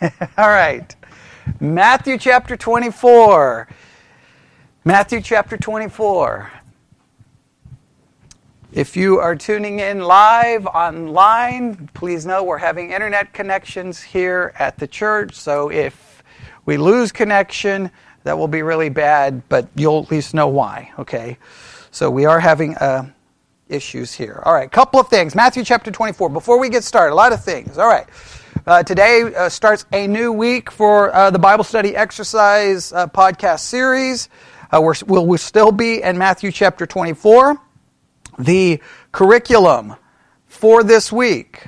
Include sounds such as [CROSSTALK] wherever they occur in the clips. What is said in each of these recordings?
[LAUGHS] All right. Matthew chapter 24. Matthew chapter 24. If you are tuning in live online, please know we're having internet connections here at the church. So if we lose connection, that will be really bad, but you'll at least know why, okay? So we are having uh, issues here. All right, couple of things. Matthew chapter 24. Before we get started, a lot of things. All right. Uh, today uh, starts a new week for uh, the Bible study exercise uh, podcast series. Uh, we're, we'll, we'll still be in Matthew chapter 24 the curriculum for this week,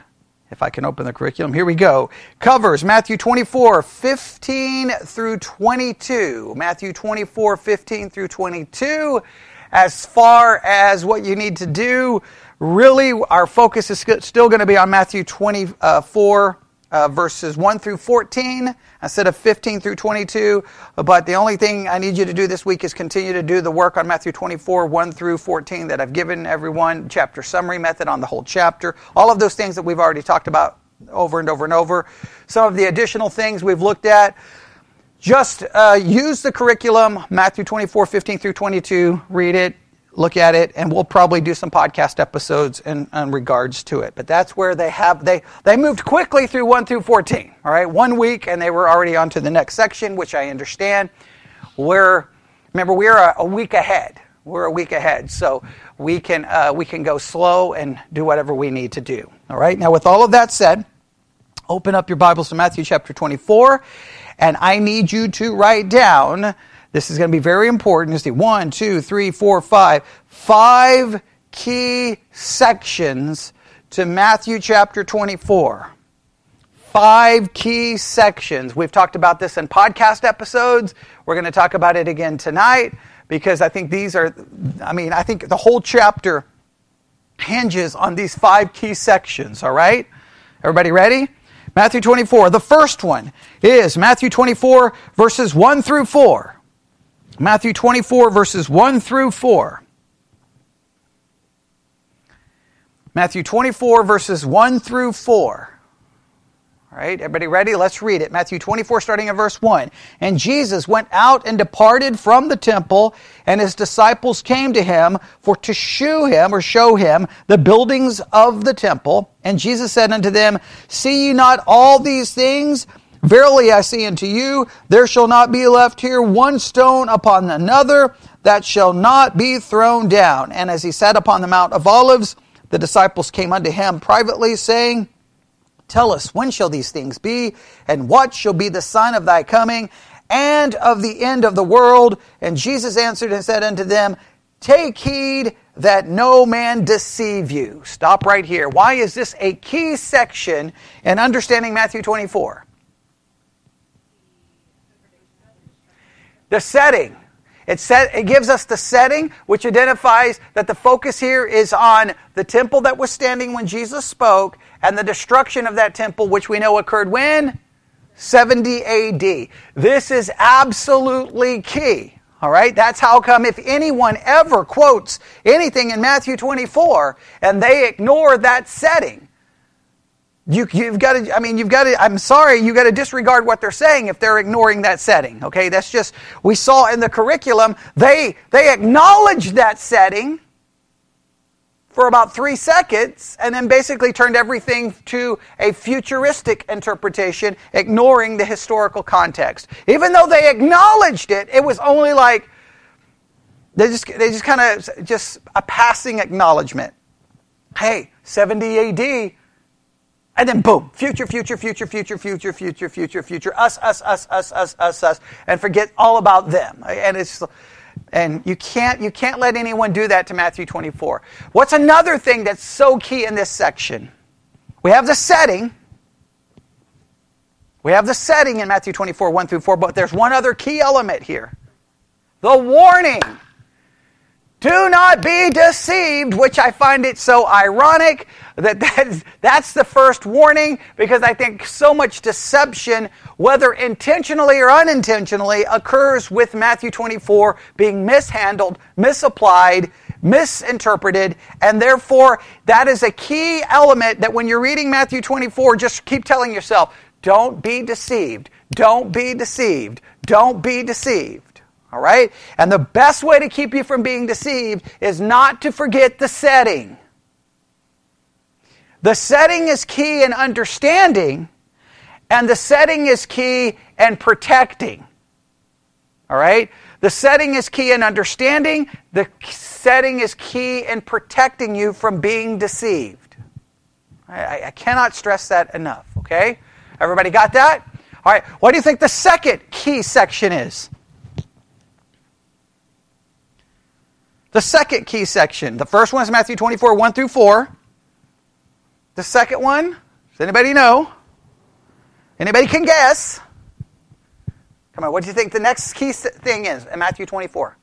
if I can open the curriculum, here we go, covers Matthew 24, 15 through 22. Matthew 24, 15 through 22. As far as what you need to do, really, our focus is still going to be on Matthew 24, uh, verses 1 through 14 instead of 15 through 22. But the only thing I need you to do this week is continue to do the work on Matthew 24, 1 through 14 that I've given everyone, chapter summary method on the whole chapter. All of those things that we've already talked about over and over and over. Some of the additional things we've looked at. Just uh, use the curriculum, Matthew 24, 15 through 22, read it, look at it, and we'll probably do some podcast episodes in, in, regards to it. But that's where they have they they moved quickly through one through fourteen. All right, one week, and they were already on to the next section, which I understand. We're remember we're a, a week ahead. We're a week ahead, so we can uh, we can go slow and do whatever we need to do. All right. Now, with all of that said, open up your Bibles to Matthew chapter twenty-four, and I need you to write down this is going to be very important. You see, one, two, three, four, five. Five key sections to Matthew chapter 24. Five key sections. We've talked about this in podcast episodes. We're going to talk about it again tonight because I think these are, I mean, I think the whole chapter hinges on these five key sections, all right? Everybody ready? Matthew 24. The first one is Matthew 24, verses 1 through 4. Matthew 24, verses 1 through 4. Matthew 24, verses 1 through 4. All right, everybody ready? Let's read it. Matthew 24, starting at verse 1. And Jesus went out and departed from the temple, and his disciples came to him for to shew him or show him the buildings of the temple. And Jesus said unto them, See ye not all these things? Verily I say unto you, there shall not be left here one stone upon another that shall not be thrown down. And as he sat upon the Mount of Olives, the disciples came unto him privately, saying, Tell us, when shall these things be? And what shall be the sign of thy coming and of the end of the world? And Jesus answered and said unto them, Take heed that no man deceive you. Stop right here. Why is this a key section in understanding Matthew 24? The setting. It, set, it gives us the setting, which identifies that the focus here is on the temple that was standing when Jesus spoke and the destruction of that temple, which we know occurred when? 70 AD. This is absolutely key. All right? That's how come if anyone ever quotes anything in Matthew 24 and they ignore that setting, you, have got to, I mean, you've got to, I'm sorry, you've got to disregard what they're saying if they're ignoring that setting. Okay, that's just, we saw in the curriculum, they, they acknowledged that setting for about three seconds and then basically turned everything to a futuristic interpretation, ignoring the historical context. Even though they acknowledged it, it was only like, they just, they just kind of, just a passing acknowledgement. Hey, 70 AD, and then boom, future, future, future, future, future, future, future, future, us, us, us, us, us, us, us, and forget all about them. And it's and you can't you can't let anyone do that to Matthew 24. What's another thing that's so key in this section? We have the setting. We have the setting in Matthew 24, 1 through 4, but there's one other key element here. The warning. Do not be deceived, which I find it so ironic that [LAUGHS] that's, that's the first warning because I think so much deception, whether intentionally or unintentionally, occurs with Matthew 24 being mishandled, misapplied, misinterpreted, and therefore that is a key element that when you're reading Matthew 24, just keep telling yourself, Don't be deceived. Don't be deceived. Don't be deceived. All right? And the best way to keep you from being deceived is not to forget the setting. The setting is key in understanding, and the setting is key in protecting. All right? The setting is key in understanding, the setting is key in protecting you from being deceived. I, I cannot stress that enough, okay? Everybody got that? All right, what do you think the second key section is? The second key section. The first one is Matthew 24, 1 through 4. The second one, does anybody know? Anybody can guess? Come on, what do you think the next key thing is in Matthew 24?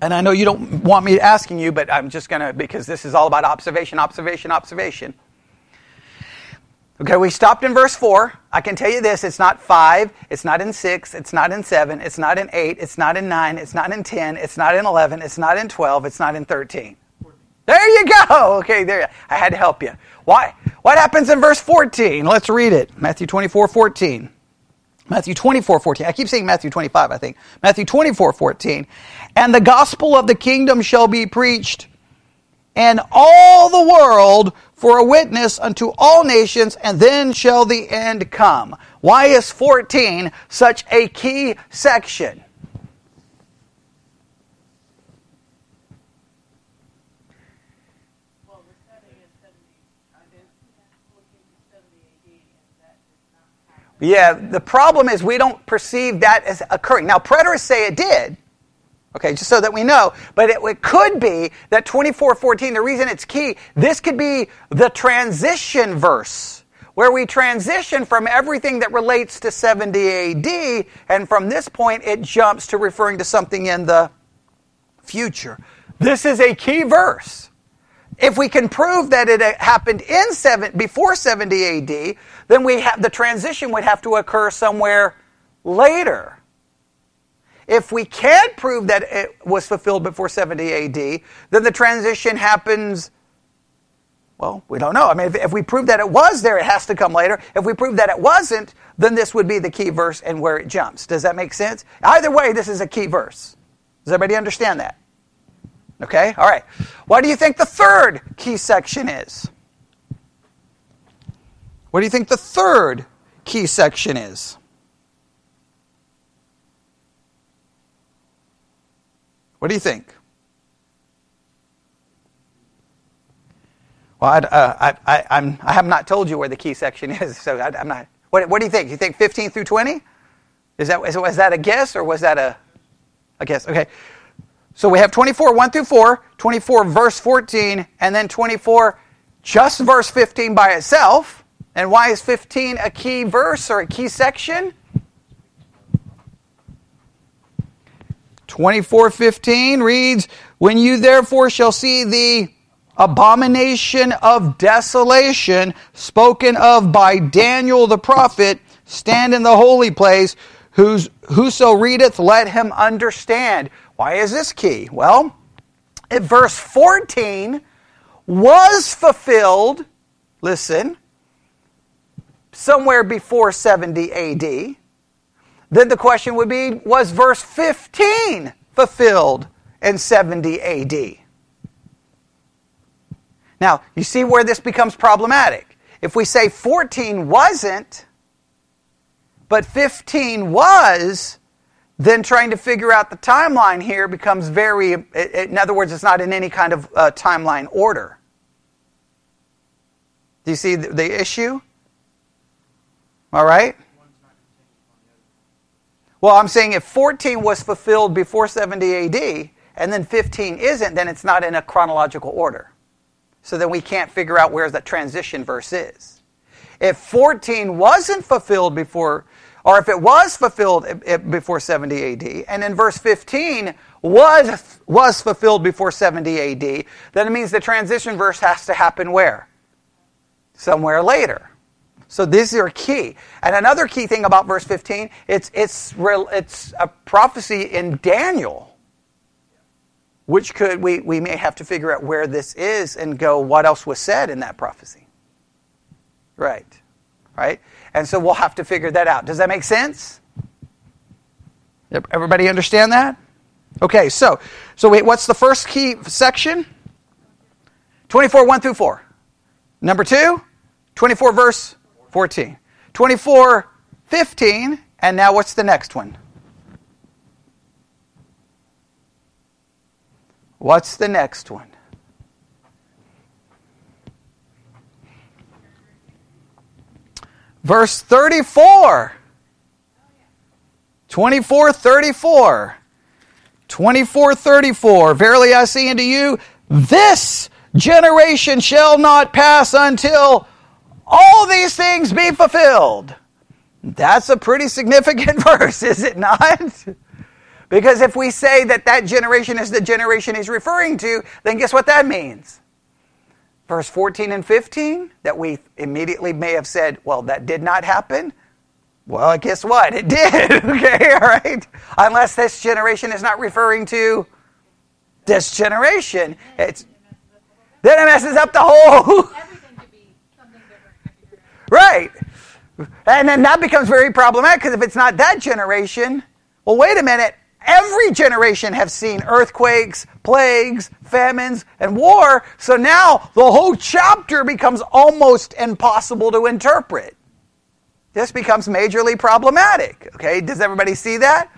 And I know you don't want me asking you, but I'm just going to, because this is all about observation, observation, observation. Okay, we stopped in verse 4. I can tell you this it's not 5, it's not in 6, it's not in 7, it's not in 8, it's not in 9, it's not in 10, it's not in 11, it's not in 12, it's not in 13. There you go. [LAUGHS] Okay, there. I had to help you. Why? What happens in verse 14? Let's read it. Matthew 24, 14. Matthew 24, 14. I keep saying Matthew 25, I think. Matthew 24, 14. And the gospel of the kingdom shall be preached and all the world for a witness unto all nations, and then shall the end come. Why is 14 such a key section? Yeah, the problem is we don't perceive that as occurring. Now, preterists say it did. Okay, just so that we know. But it, it could be that 2414, the reason it's key, this could be the transition verse where we transition from everything that relates to 70 AD, and from this point it jumps to referring to something in the future. This is a key verse. If we can prove that it uh, happened in seven, before 70 AD, then we have, the transition would have to occur somewhere later. If we can't prove that it was fulfilled before 70 AD, then the transition happens, well, we don't know. I mean, if, if we prove that it was there, it has to come later. If we prove that it wasn't, then this would be the key verse and where it jumps. Does that make sense? Either way, this is a key verse. Does everybody understand that? Okay? All right. What do you think the third key section is? What do you think the third key section is? What do you think? Well, I, uh, I, I, I'm, I have not told you where the key section is, so I, am not. What, what do you think? You think 15 through 20? Is that, is, was that a guess or was that a, a guess? Okay. So we have 24, 1 through 4, 24, verse 14, and then 24, just verse 15 by itself. And why is 15 a key verse or a key section? 24:15 reads, "When you therefore shall see the abomination of desolation spoken of by Daniel the prophet stand in the holy place, whose whoso readeth let him understand." Why is this key? Well, if verse 14 was fulfilled, listen, somewhere before 70 AD, then the question would be was verse 15 fulfilled in 70 AD? Now, you see where this becomes problematic. If we say 14 wasn't, but 15 was, then trying to figure out the timeline here becomes very, in other words, it's not in any kind of uh, timeline order. Do you see the, the issue? All right? Well, I'm saying if 14 was fulfilled before 70 AD and then 15 isn't, then it's not in a chronological order. So then we can't figure out where that transition verse is. If 14 wasn't fulfilled before or if it was fulfilled eh, eh, before 70 AD, and in verse 15 was, was fulfilled before 70 AD, then it means the transition verse has to happen where? Somewhere later. So these are key. And another key thing about verse 15, it's, it's, it's a prophecy in Daniel, which could, we, we may have to figure out where this is and go, what else was said in that prophecy. Right. right? And so we'll have to figure that out. Does that make sense? Everybody understand that? Okay, so so wait, what's the first key section? 24 1 through 4. Number 2, 24 verse 14. 24 15 and now what's the next one? What's the next one? Verse 34. 24 34. 24 34. Verily I say unto you, this generation shall not pass until all these things be fulfilled. That's a pretty significant [LAUGHS] verse, is it not? Because if we say that that generation is the generation he's referring to, then guess what that means? Verse 14 and 15, that we immediately may have said, well, that did not happen. Well, guess what? It did. [LAUGHS] okay, all right? Unless this generation is not referring to this generation, it's then it messes up the whole. [LAUGHS] right. And then that becomes very problematic because if it's not that generation, well, wait a minute. Every generation have seen earthquakes, plagues, famines, and war. So now the whole chapter becomes almost impossible to interpret. This becomes majorly problematic. Okay, does everybody see that?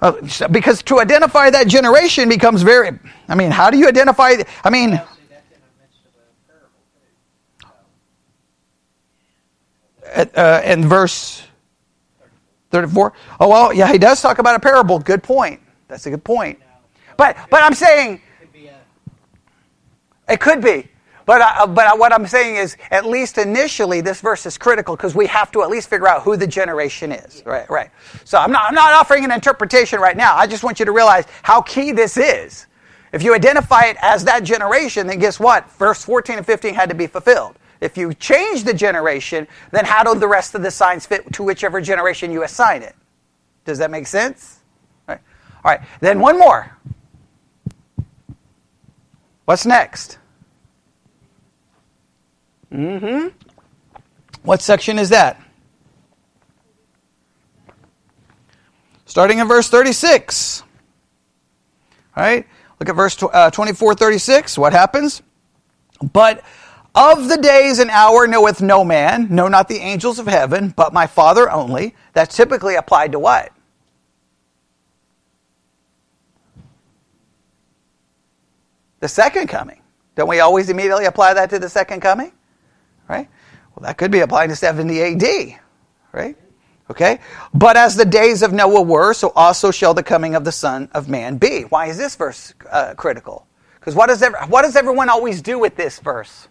Uh, because to identify that generation becomes very. I mean, how do you identify? I mean. Uh, in verse 34. Oh, well, yeah, he does talk about a parable. Good point. That's a good point. But, but I'm saying. It could be. But, uh, but what I'm saying is, at least initially, this verse is critical because we have to at least figure out who the generation is. Right, right. So I'm not, I'm not offering an interpretation right now. I just want you to realize how key this is. If you identify it as that generation, then guess what? Verse 14 and 15 had to be fulfilled. If you change the generation, then how do the rest of the signs fit to whichever generation you assign it? Does that make sense? All right. Then one more. What's next? Mm-hmm. What section is that? Starting in verse 36. All right? Look at verse uh, 24, 36. What happens? But of the days and hour knoweth no man, no, not the angels of heaven, but my Father only. That's typically applied to what? The second coming. Don't we always immediately apply that to the second coming? right? Well, that could be applying to 70 AD, right? Okay? But as the days of Noah were, so also shall the coming of the Son of Man be. Why is this verse uh, critical? Because what, does what does everyone always do with this verse?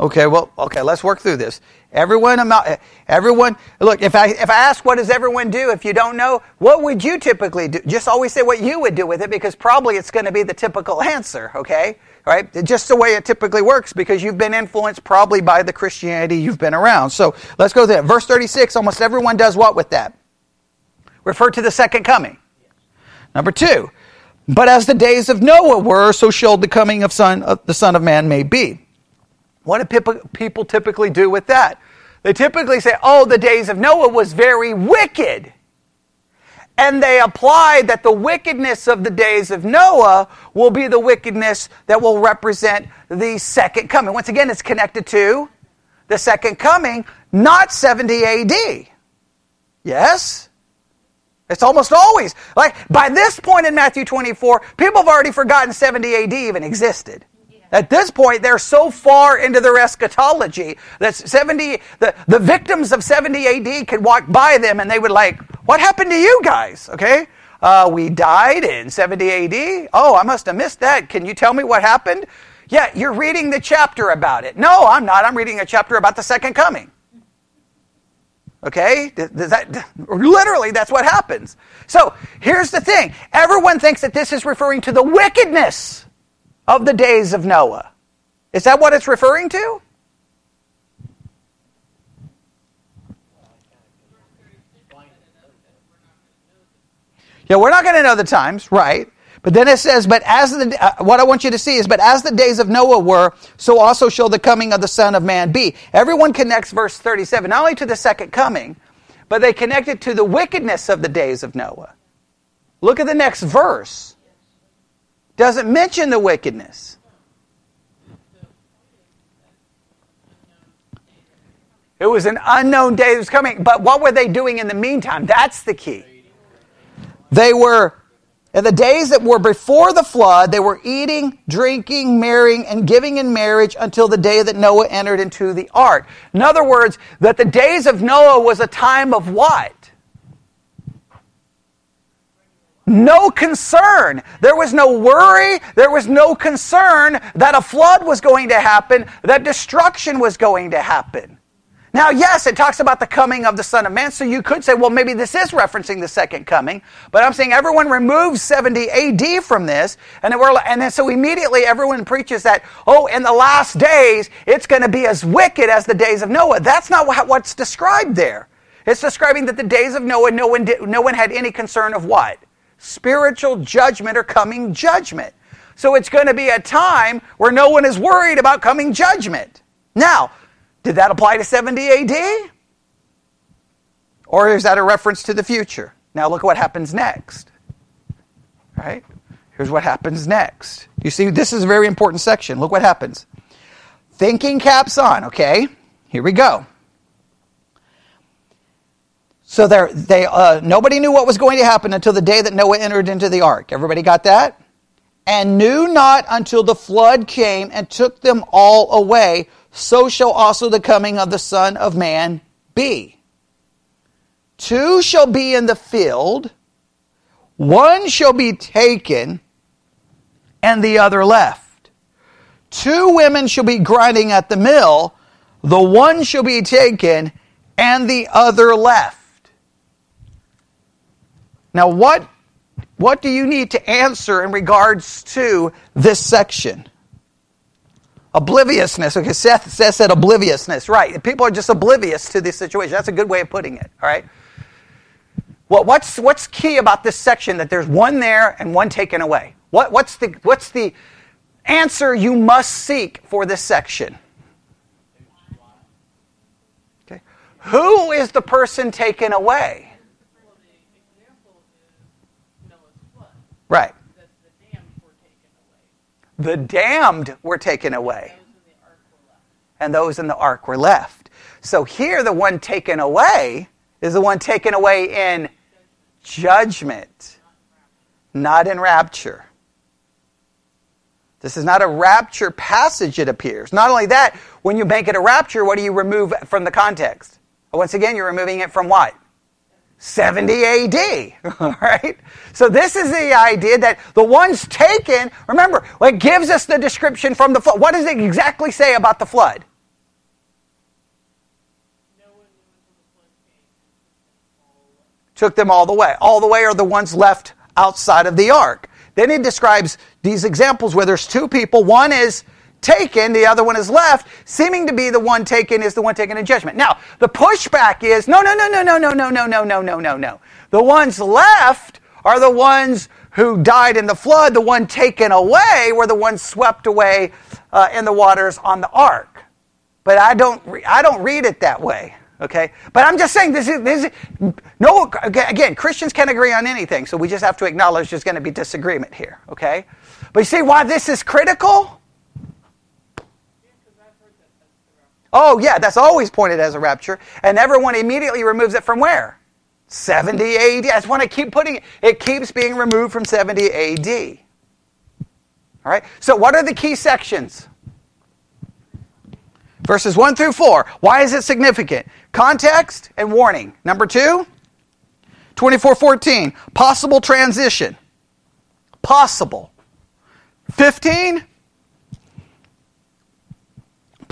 Okay, well, okay, let's work through this. Everyone, everyone, look, if I, if I ask what does everyone do, if you don't know, what would you typically do? Just always say what you would do with it because probably it's going to be the typical answer, okay? Right? Just the way it typically works because you've been influenced probably by the Christianity you've been around. So let's go there. Verse 36, almost everyone does what with that? Refer to the second coming. Number two, but as the days of Noah were, so shall the coming of son, of the Son of Man may be. What do people typically do with that? They typically say, oh, the days of Noah was very wicked. And they apply that the wickedness of the days of Noah will be the wickedness that will represent the second coming. Once again, it's connected to the second coming, not 70 AD. Yes? It's almost always. Like, by this point in Matthew 24, people have already forgotten 70 AD even existed. At this point, they're so far into their eschatology that 70, the, the victims of 70 AD could walk by them and they would like, what happened to you guys? Okay? Uh, we died in 70 AD. Oh, I must have missed that. Can you tell me what happened? Yeah, you're reading the chapter about it. No, I'm not. I'm reading a chapter about the second coming. Okay? Does that, literally, that's what happens. So, here's the thing. Everyone thinks that this is referring to the wickedness of the days of Noah. Is that what it's referring to? Yeah, we're not going to know the times, right? But then it says, but as the, uh, what I want you to see is, but as the days of Noah were, so also shall the coming of the Son of Man be. Everyone connects verse 37, not only to the second coming, but they connect it to the wickedness of the days of Noah. Look at the next verse. Doesn't mention the wickedness. It was an unknown day that was coming. But what were they doing in the meantime? That's the key. They were, in the days that were before the flood, they were eating, drinking, marrying, and giving in marriage until the day that Noah entered into the ark. In other words, that the days of Noah was a time of what? No concern. There was no worry. There was no concern that a flood was going to happen, that destruction was going to happen. Now, yes, it talks about the coming of the Son of Man, so you could say, well, maybe this is referencing the second coming, but I'm saying everyone removes 70 AD from this, and and then so immediately everyone preaches that, oh, in the last days, it's going to be as wicked as the days of Noah. That's not what's described there. It's describing that the days of Noah, no one, no one had any concern of what? Spiritual judgment or coming judgment. So it's going to be a time where no one is worried about coming judgment. Now, did that apply to 70 AD? Or is that a reference to the future? Now look at what happens next. Right? Here's what happens next. You see, this is a very important section. Look what happens. Thinking caps on, okay? Here we go. So they, uh, nobody knew what was going to happen until the day that Noah entered into the ark. Everybody got that? And knew not until the flood came and took them all away so shall also the coming of the Son of Man be. Two shall be in the field, one shall be taken, and the other left. Two women shall be grinding at the mill, the one shall be taken, and the other left. Now, what, what do you need to answer in regards to this section? Obliviousness. Okay, Seth, Seth said obliviousness. Right. People are just oblivious to this situation. That's a good way of putting it. All right. Well, what's, what's key about this section that there's one there and one taken away? What, what's, the, what's the answer you must seek for this section? Okay. Who is the person taken away? Right. The damned were taken away. And those in the ark were left. So here, the one taken away is the one taken away in judgment, not in rapture. This is not a rapture passage, it appears. Not only that, when you make it a rapture, what do you remove from the context? Once again, you're removing it from what? 70 AD. All [LAUGHS] right? So this is the idea that the ones taken, remember, it gives us the description from the flood. What does it exactly say about the flood? Took them all the way. All the way are the ones left outside of the ark. Then he describes these examples where there's two people. One is taken, the other one is left, seeming to be the one taken is the one taken in judgment. Now, the pushback is no, no, no, no, no, no, no, no, no, no, no, no, no. The ones left are the ones who died in the flood. The one taken away were the ones swept away uh, in the waters on the ark. But I don't, re- I don't read it that way. Okay, but I'm just saying this is, this is no. Again, Christians can't agree on anything, so we just have to acknowledge there's going to be disagreement here. Okay, but you see why this is critical? Oh, yeah, that's always pointed as a rapture. And everyone immediately removes it from where? 70 AD. That's when I keep putting it. It keeps being removed from 70 AD. All right? So, what are the key sections? Verses 1 through 4. Why is it significant? Context and warning. Number 2, 2414. Possible transition. Possible. 15,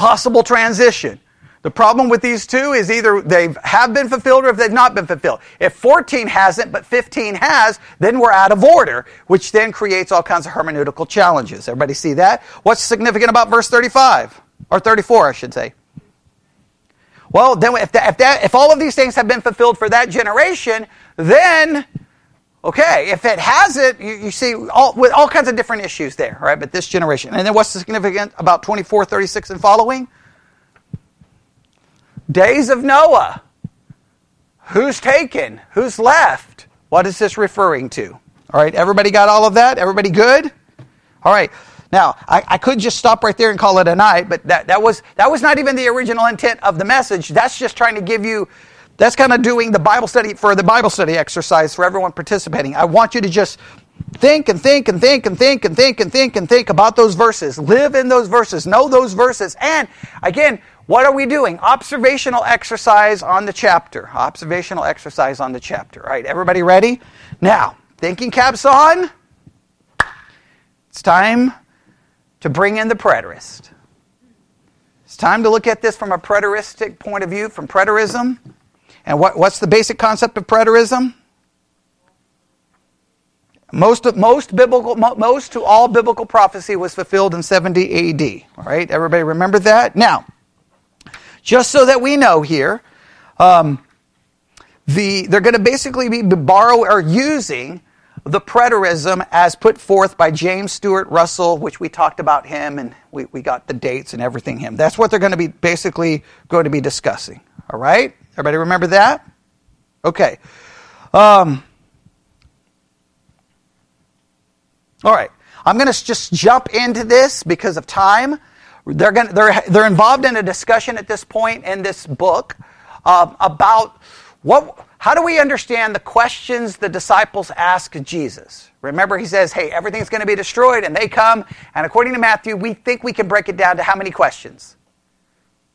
possible transition. The problem with these two is either they have been fulfilled or if they've not been fulfilled. If 14 hasn't, but 15 has, then we're out of order, which then creates all kinds of hermeneutical challenges. Everybody see that? What's significant about verse 35? Or 34, I should say. Well, then if, that, if, that, if all of these things have been fulfilled for that generation, then Okay, if it has it, you, you see all, with all kinds of different issues there, right? But this generation. And then what's significant about 24, 36 and following? Days of Noah. Who's taken? Who's left? What is this referring to? All right, everybody got all of that? Everybody good? All right. Now, I, I, could just stop right there and call it a night, but that, that, was, that was not even the original intent of the message. That's just trying to give you, that's kind of doing the Bible study for the Bible study exercise for everyone participating. I want you to just think and think and think and think and think and think and think about those verses. Live in those verses. Know those verses. And again, what are we doing? Observational exercise on the chapter. Observational exercise on the chapter. All right, everybody ready? Now, thinking caps on. It's time to bring in the preterist. It's time to look at this from a preteristic point of view, from preterism. And what, what's the basic concept of preterism? Most, most biblical, most to all biblical prophecy was fulfilled in 70 AD. All right, everybody remember that? Now, just so that we know here, um, the, they're going to basically be borrow or using the preterism as put forth by James Stuart Russell, which we talked about him and we, we got the dates and everything him. That's what they're going to be basically going to be discussing. All right? Everybody remember that? Okay. Um, all right. I'm going to just jump into this because of time. They're, going they're, they're involved in a discussion at this point in this book uh, about what how do we understand the questions the disciples ask Jesus? Remember, he says, hey, everything's going to be destroyed, and they come, and according to Matthew, we think we can break it down to how many questions?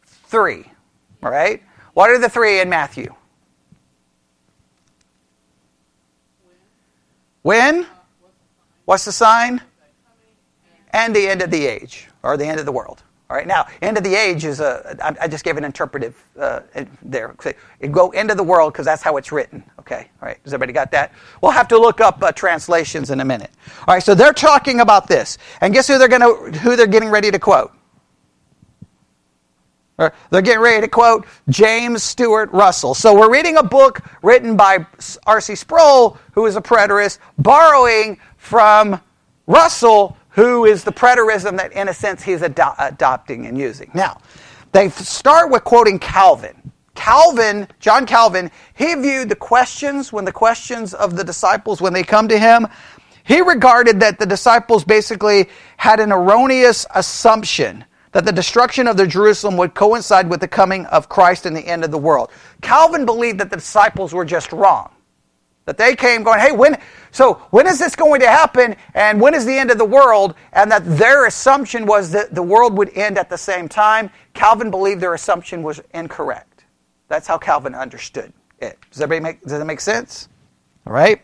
Three. All right? What are the three in Matthew? When? What's the sign? And the end of the age, or the end of the world. All right, now, end of the age is a, I just gave an interpretive uh, there. It go end of the world because that's how it's written. Okay, all right, does everybody got that? We'll have to look up uh, translations in a minute. All right, so they're talking about this. And guess who they're, gonna, who they're getting ready to quote? Uh, they're getting ready to quote James Stuart Russell. So we're reading a book written by R.C. Sproul, who is a preterist, borrowing from Russell, who is the preterism that, in a sense, he's ado- adopting and using. Now, they start with quoting Calvin. Calvin, John Calvin, he viewed the questions, when the questions of the disciples, when they come to him, he regarded that the disciples basically had an erroneous assumption that the destruction of the Jerusalem would coincide with the coming of Christ and the end of the world. Calvin believed that the disciples were just wrong. That they came going, hey, when, so when is this going to happen and when is the end of the world? And that their assumption was that the world would end at the same time. Calvin believed their assumption was incorrect. That's how Calvin understood it. Does, everybody make, does that make sense? All right?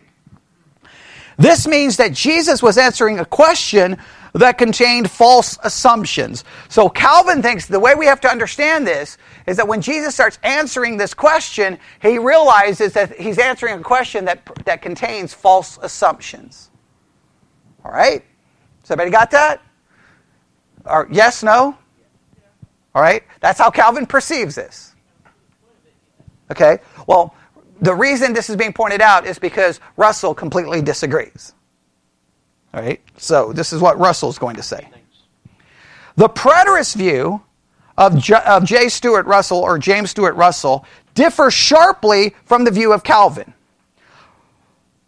This means that Jesus was answering a question that contained false assumptions. So Calvin thinks the way we have to understand this is that when Jesus starts answering this question, he realizes that he's answering a question that, that contains false assumptions. All right? So everybody got that? Or yes, no? All right? That's how Calvin perceives this. Okay? Well, the reason this is being pointed out is because Russell completely disagrees. All right? So this is what Russell's going to say. The preterist view of, J, of J. Stuart Russell or James Stuart Russell differs sharply from the view of Calvin.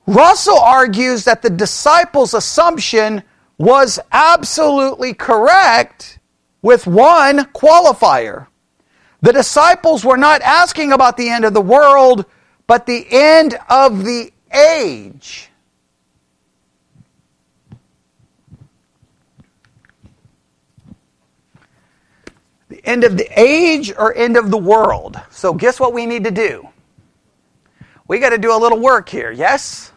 Russell argues that the disciples' assumption was absolutely correct with one qualifier. The disciples were not asking about the end of the world, but the end of the age. End of the age or end of the world. So, guess what we need to do? We got to do a little work here, yes?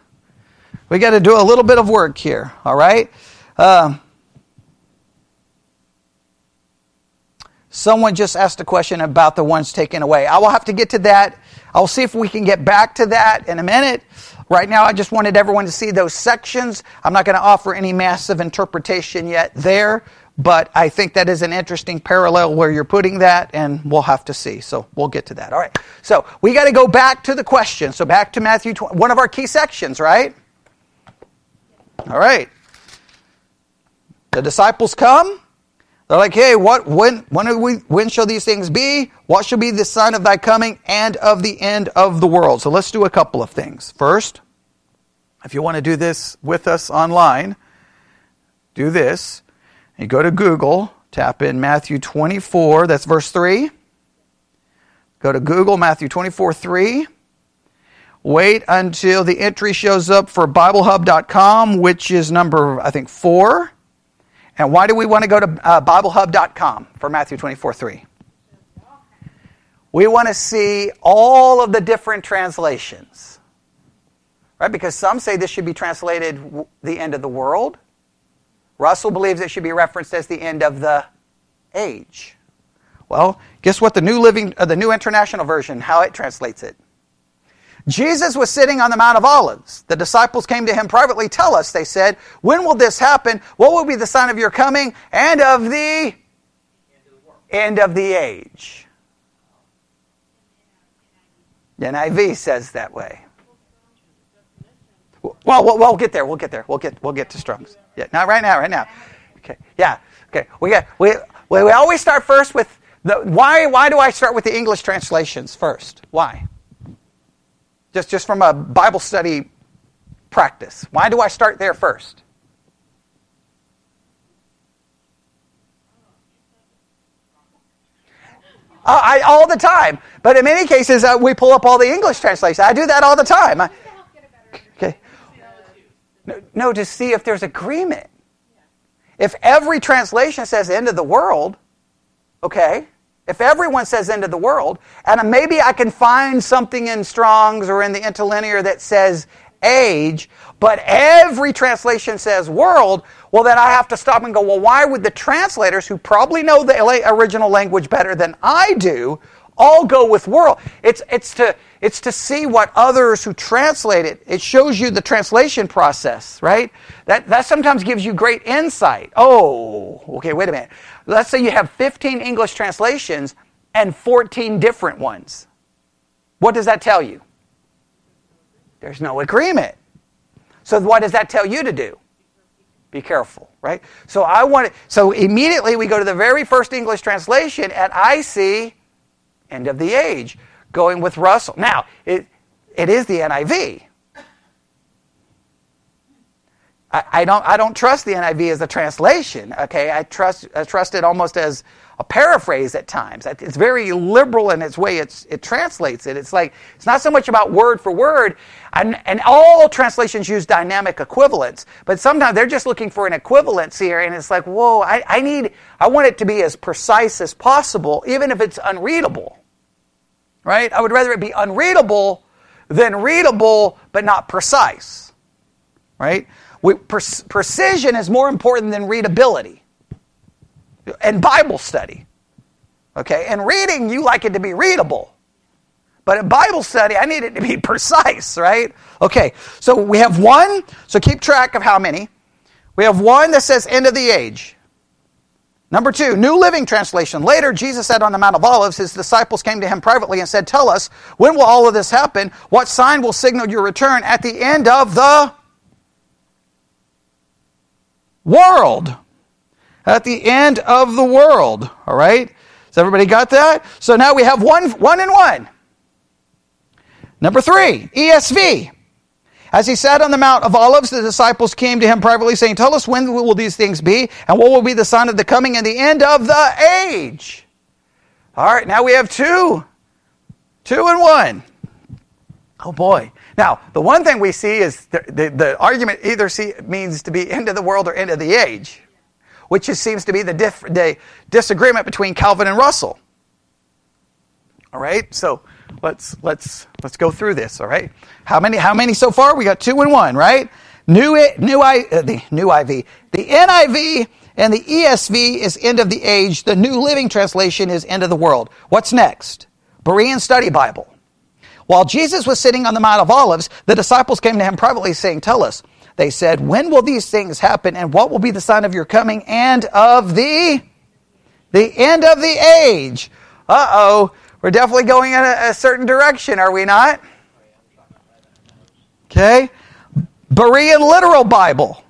We got to do a little bit of work here, all right? Um, someone just asked a question about the ones taken away. I will have to get to that. I'll see if we can get back to that in a minute. Right now, I just wanted everyone to see those sections. I'm not going to offer any massive interpretation yet there. But I think that is an interesting parallel where you're putting that, and we'll have to see. So we'll get to that. All right. So we got to go back to the question. So back to Matthew, 20, one of our key sections, right? All right. The disciples come. They're like, hey, what, when, when, we, when shall these things be? What shall be the sign of thy coming and of the end of the world? So let's do a couple of things. First, if you want to do this with us online, do this. You go to Google, tap in Matthew 24, that's verse 3. Go to Google, Matthew 24, 3. Wait until the entry shows up for BibleHub.com, which is number, I think, 4. And why do we want to go to uh, BibleHub.com for Matthew 24 3? We want to see all of the different translations. Right? Because some say this should be translated the end of the world. Russell believes it should be referenced as the end of the age. Well, guess what the New Living uh, the New International Version how it translates it? Jesus was sitting on the Mount of Olives. The disciples came to him privately. Tell us, they said, when will this happen? What will be the sign of your coming and of the end of the age? NIV says that way. Well, we'll, we'll get there. We'll get there. We'll get we'll get to Strong's. Yeah, not right now. Right now. Okay. Yeah. Okay. We got we we, we always start first with the why. Why do I start with the English translations first? Why? just, just from a Bible study practice. Why do I start there first? Uh, I, all the time. But in many cases, uh, we pull up all the English translations. I do that all the time. I, okay. No, to see if there's agreement. If every translation says end of the world, okay, if everyone says end of the world, and maybe I can find something in Strong's or in the interlinear that says age, but every translation says world, well, then I have to stop and go, well, why would the translators, who probably know the original language better than I do, all go with world? It's, it's, to, it's to see what others who translate it, it shows you the translation process, right? That, that sometimes gives you great insight. Oh, okay, wait a minute. Let's say you have 15 English translations and 14 different ones. What does that tell you? There's no agreement. So what does that tell you to do? Be careful, right? So I want so immediately we go to the very first English translation and I see end of the age going with Russell. Now, it, it is the NIV. I, I, don't, I don't trust the NIV as a translation, okay? I trust, I trust it almost as a paraphrase at times. It's very liberal in its way it's, it translates it. It's like, it's not so much about word for word, and, and all translations use dynamic equivalents, but sometimes they're just looking for an equivalence here, and it's like, whoa, I, I need, I want it to be as precise as possible, even if it's unreadable, right? I would rather it be unreadable than readable, but not precise, right? We, precision is more important than readability and Bible study. Okay, and reading, you like it to be readable. But in Bible study, I need it to be [LAUGHS] precise, right? Okay, so we have one, so keep track of how many. We have one that says end of the age. Number two, New Living Translation. Later, Jesus said on the Mount of Olives, his disciples came to him privately and said, Tell us, when will all of this happen? What sign will signal your return at the end of the world. At the end of the world. All right? Has everybody got that? So now we have one, one and one. Number three, ESV. As he sat on the Mount of Olives, the disciples came to him privately, saying, Tell us when will these things be, and what will be the sign of the coming and the end of the age? All right, now we have two. Two and one. Oh boy. Now, the one thing we see is the, the, the argument either see, means to be end of the world or end of the age, which is, seems to be the, diff, the disagreement between Calvin and Russell. All right, so let's let's let's go through this. All right, how many how many so far? We got two and one, right? New new I uh, the new IV, the NIV and the ESV is end of the age. The New Living Translation is end of the world. What's next? Berean Study Bible. While Jesus was sitting on the Mount of Olives, the disciples came to him privately saying, Tell us. They said, When will these things happen and what will be the sign of your coming and of the the end of the age? Uh-oh. We're definitely going in a, a certain direction, are we not? Okay. Berean literal Bible.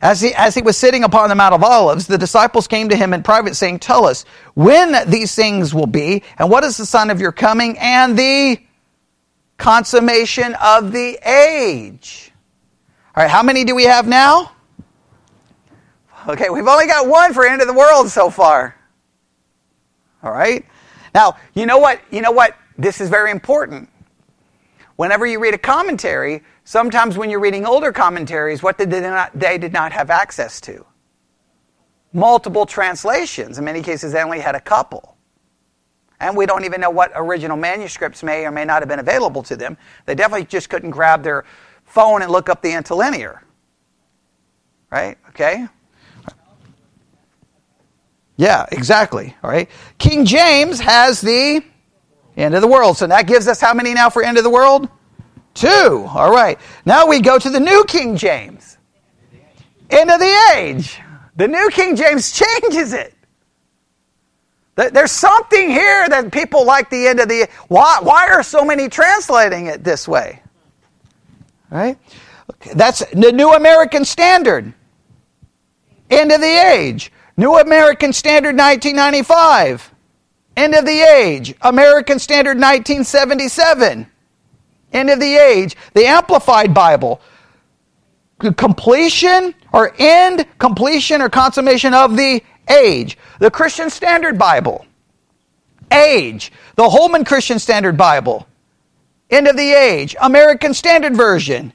As he, as he was sitting upon the Mount of Olives, the disciples came to him in private saying, Tell us when these things will be, and what is the sign of your coming and the consummation of the age. All right, how many do we have now? Okay, we've only got one for end of the world so far. All right? Now, you know what? You know what? This is very important. Whenever you read a commentary, sometimes when you're reading older commentaries, what did they not, they did not have access to? Multiple translations. In many cases, they only had a couple. And we don't even know what original manuscripts may or may not have been available to them. They definitely just couldn't grab their phone and look up the interlinear. Right? Okay? Yeah, exactly. All right. King James has the end of the world. So that gives us how many now for end of the world? Two. All right. Now we go to the New King James. End of the age. The New King James [LAUGHS] changes it. There's something here that people like the end of the. Why, why are so many translating it this way? Right? That's the New American Standard. End of the age. New American Standard 1995. End of the age. American Standard 1977. End of the age. The Amplified Bible. Completion or end, completion or consummation of the age. The Christian Standard Bible, age. The Holman Christian Standard Bible, end of the age. American Standard Version,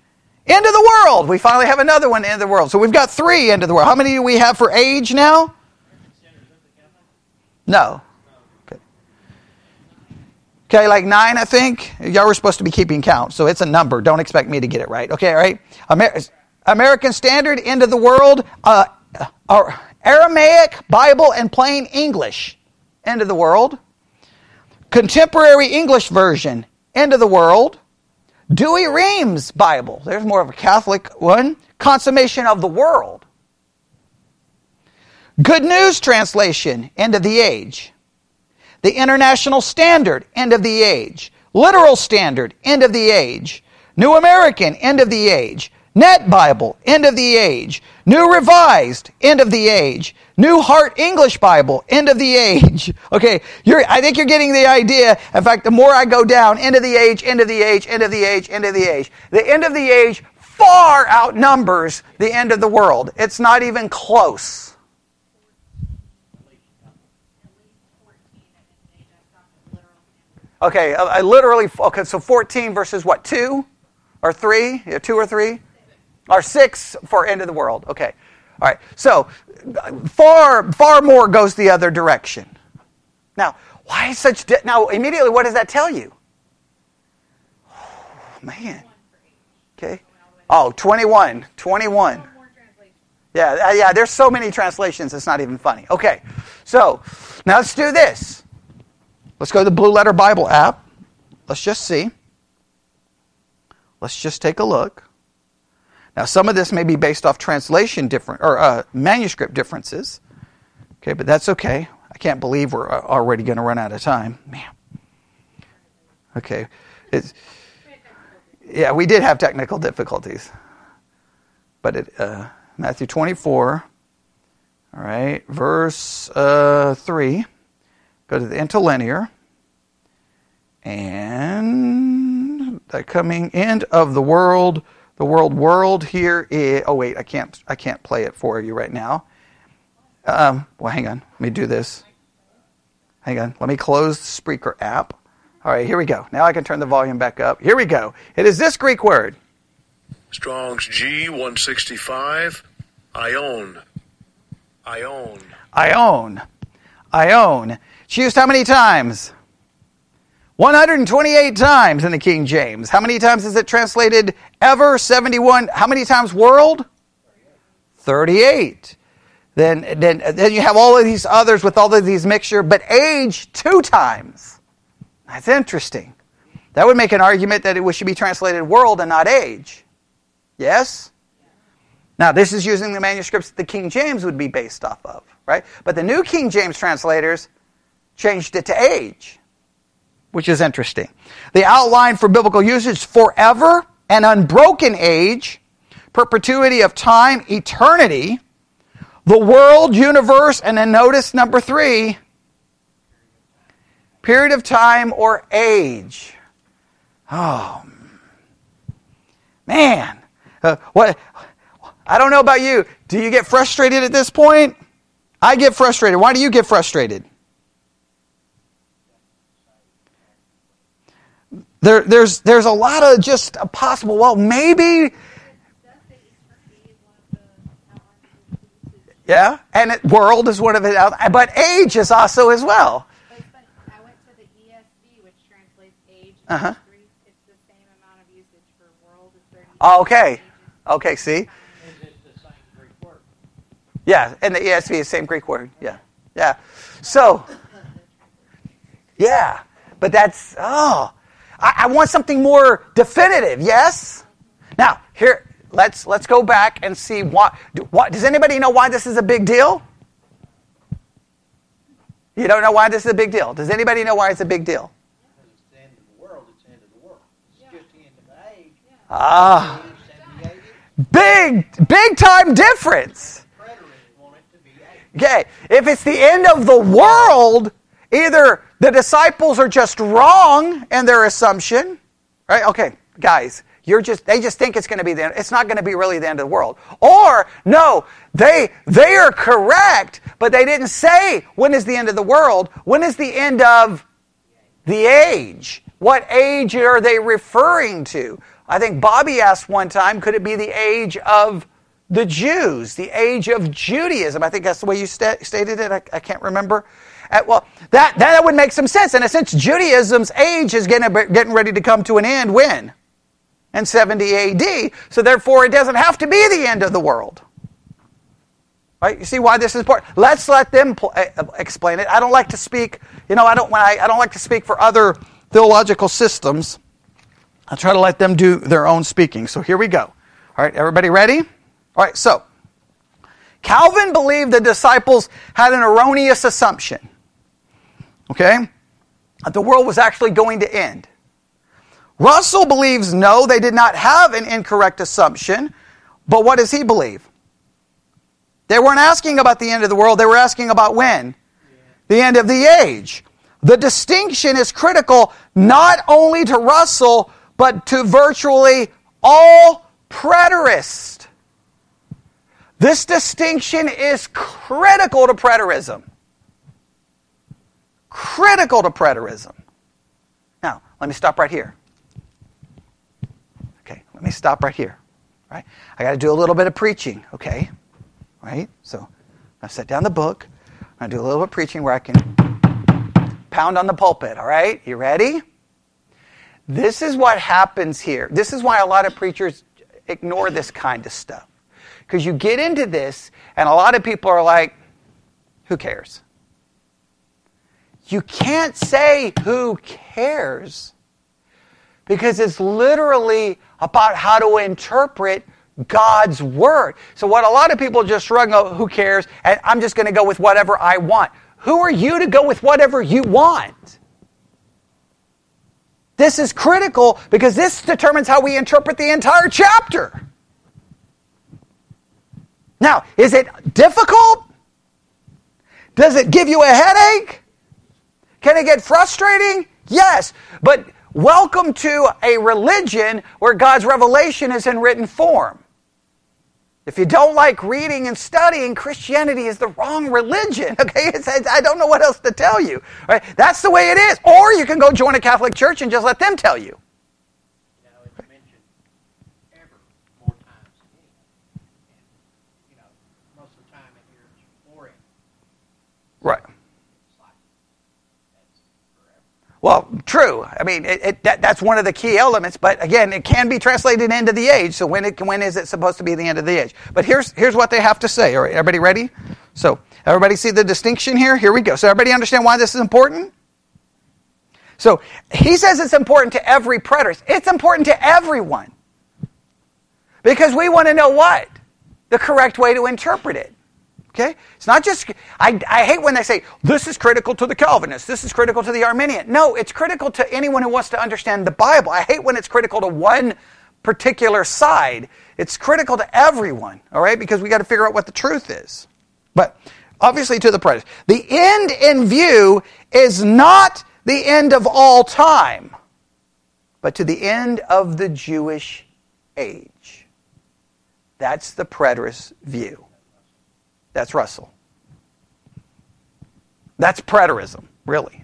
end of the world. We finally have another one, end of the world. So we've got three end of the world. How many do we have for age now? No. Okay. Like nine, I think. Y'all were supposed to be keeping count, so it's a number. Don't expect me to get it right. Okay, all right. Amer- American Standard, end of the world. Uh, uh, Aramaic, Bible, and plain English, end of the world. Contemporary English version, end of the world. Douay-Rheims Bible, there's more of a Catholic one. Consummation of the world. Good News Translation, end of the age. The International Standard, end of the age. Literal Standard, end of the age. New American, end of the age. Net Bible, end of the age. New Revised, end of the age. New Heart English Bible, end of the age. [LAUGHS] Okay, I think you're getting the idea. In fact, the more I go down, end of the age, end of the age, end of the age, end of the age. The end of the age far outnumbers the end of the world. It's not even close. Okay, I literally, okay, so 14 versus what, 2 or 3? Yeah, 2 or 3? Or six for end of the world. Okay. All right. So far, far more goes the other direction. Now, why is such? De- now, immediately, what does that tell you? Oh, man. Okay. Oh, 21. 21. Yeah, uh, yeah, there's so many translations, it's not even funny. Okay. So, now let's do this. Let's go to the Blue Letter Bible app. Let's just see. Let's just take a look. Now, some of this may be based off translation different or uh, manuscript differences. Okay, but that's okay. I can't believe we're uh, already going to run out of time. Man. Okay. It's, yeah, we did have technical difficulties. But it, uh, Matthew 24, all right, verse uh, 3. Go to the interlinear. And the coming end of the world the world world here is, oh wait, I can't, I can't play it for you right now. Um, well, hang on. Let me do this. Hang on. Let me close the Spreaker app. All right, here we go. Now I can turn the volume back up. Here we go. It is this Greek word. Strong's G 165. aion. I own. aion. I own. It's used how many times? 128 times in the King James. How many times is it translated ever? 71. How many times world? 38. Then, then, then you have all of these others with all of these mixture, but age two times. That's interesting. That would make an argument that it should be translated world and not age. Yes? Now, this is using the manuscripts the King James would be based off of, right? But the New King James translators changed it to age which is interesting. The outline for biblical usage forever, an unbroken age, perpetuity of time, eternity, the world, universe, and then notice number three, period of time or age. Oh, man. Uh, what? I don't know about you. Do you get frustrated at this point? I get frustrated. Why do you get frustrated? There, there's, there's a lot of just possible, well, maybe. Yeah, and it, world is one of it, but age is also as well. As 30. Okay. Okay, see? Yeah, and the ESV is same Greek word. Yeah. Yeah. So, yeah. But that's, oh, I, I want something more definitive, yes? Now, here, let's, let's go back and see what, what, does anybody know why this is a big deal? You don't know why this is a big deal. Does anybody know why it's a big deal? It's the end of the world. It's the end of the world. It's just the end of the age. Ah, 70, 80. big, big time difference. Preterists want it to be 80. Okay, if it's the end of the world, either the disciples are just wrong in their assumption, right? Okay, guys, you're just they just think it's going to be the end. It's not going to be really the end of the world. Or no, they they are correct, but they didn't say when is the end of the world. When is the end of the age? What age are they referring to? I think Bobby asked one time, could it be the age of the Jews, the age of Judaism? I think that's the way you sta- stated it. I, I can't remember. Uh, well, that, that would make some sense. In a sense, Judaism's age is getting, getting ready to come to an end when? In 70 AD. So therefore, it doesn't have to be the end of the world. Right? You see why this is important? Let's let them pl- uh, explain it. I don't like to speak, you know, I don't, I, I don't like to speak for other theological systems. I try to let them do their own speaking. So here we go. All right, everybody ready? All right, so Calvin believed the disciples had an erroneous assumption. Okay? That the world was actually going to end. Russell believes no, they did not have an incorrect assumption. But what does he believe? They weren't asking about the end of the world, they were asking about when? The end of the age. The distinction is critical not only to Russell, but to virtually all preterists. This distinction is critical to preterism. Critical to preterism. Now, let me stop right here. Okay, let me stop right here. Right? I got to do a little bit of preaching, okay? Right? So, I set down the book. To do a little bit of preaching where I can pound on the pulpit, all right? You ready? This is what happens here. This is why a lot of preachers ignore this kind of stuff. Because you get into this, and a lot of people are like, who cares? You can't say who cares because it's literally about how to interpret God's word. So, what a lot of people just shrug, oh, who cares? And I'm just going to go with whatever I want. Who are you to go with whatever you want? This is critical because this determines how we interpret the entire chapter. Now, is it difficult? Does it give you a headache? Can it get frustrating? Yes. But welcome to a religion where God's revelation is in written form. If you don't like reading and studying, Christianity is the wrong religion. [LAUGHS] Okay, it's, I don't know what else to tell you. Right? That's the way it is. Or you can go join a Catholic church and just let them tell. You know, it's mentioned ever more times than anything. And, you know, most of the time I hear it's boring. Right. It's like, that's forever. Well, true. I mean, it, it, that, that's one of the key elements. But again, it can be translated into the age. So when it, when is it supposed to be the end of the age? But here's here's what they have to say. All right, everybody ready? So everybody see the distinction here? Here we go. So everybody understand why this is important? So he says it's important to every preterist. It's important to everyone. Because we want to know what? The correct way to interpret it. Okay? It's not just, I, I hate when they say, this is critical to the Calvinist, this is critical to the Arminian. No, it's critical to anyone who wants to understand the Bible. I hate when it's critical to one particular side. It's critical to everyone, all right, because we got to figure out what the truth is. But obviously, to the preterists. The end in view is not the end of all time, but to the end of the Jewish age. That's the preterist view. That's Russell. That's preterism, really.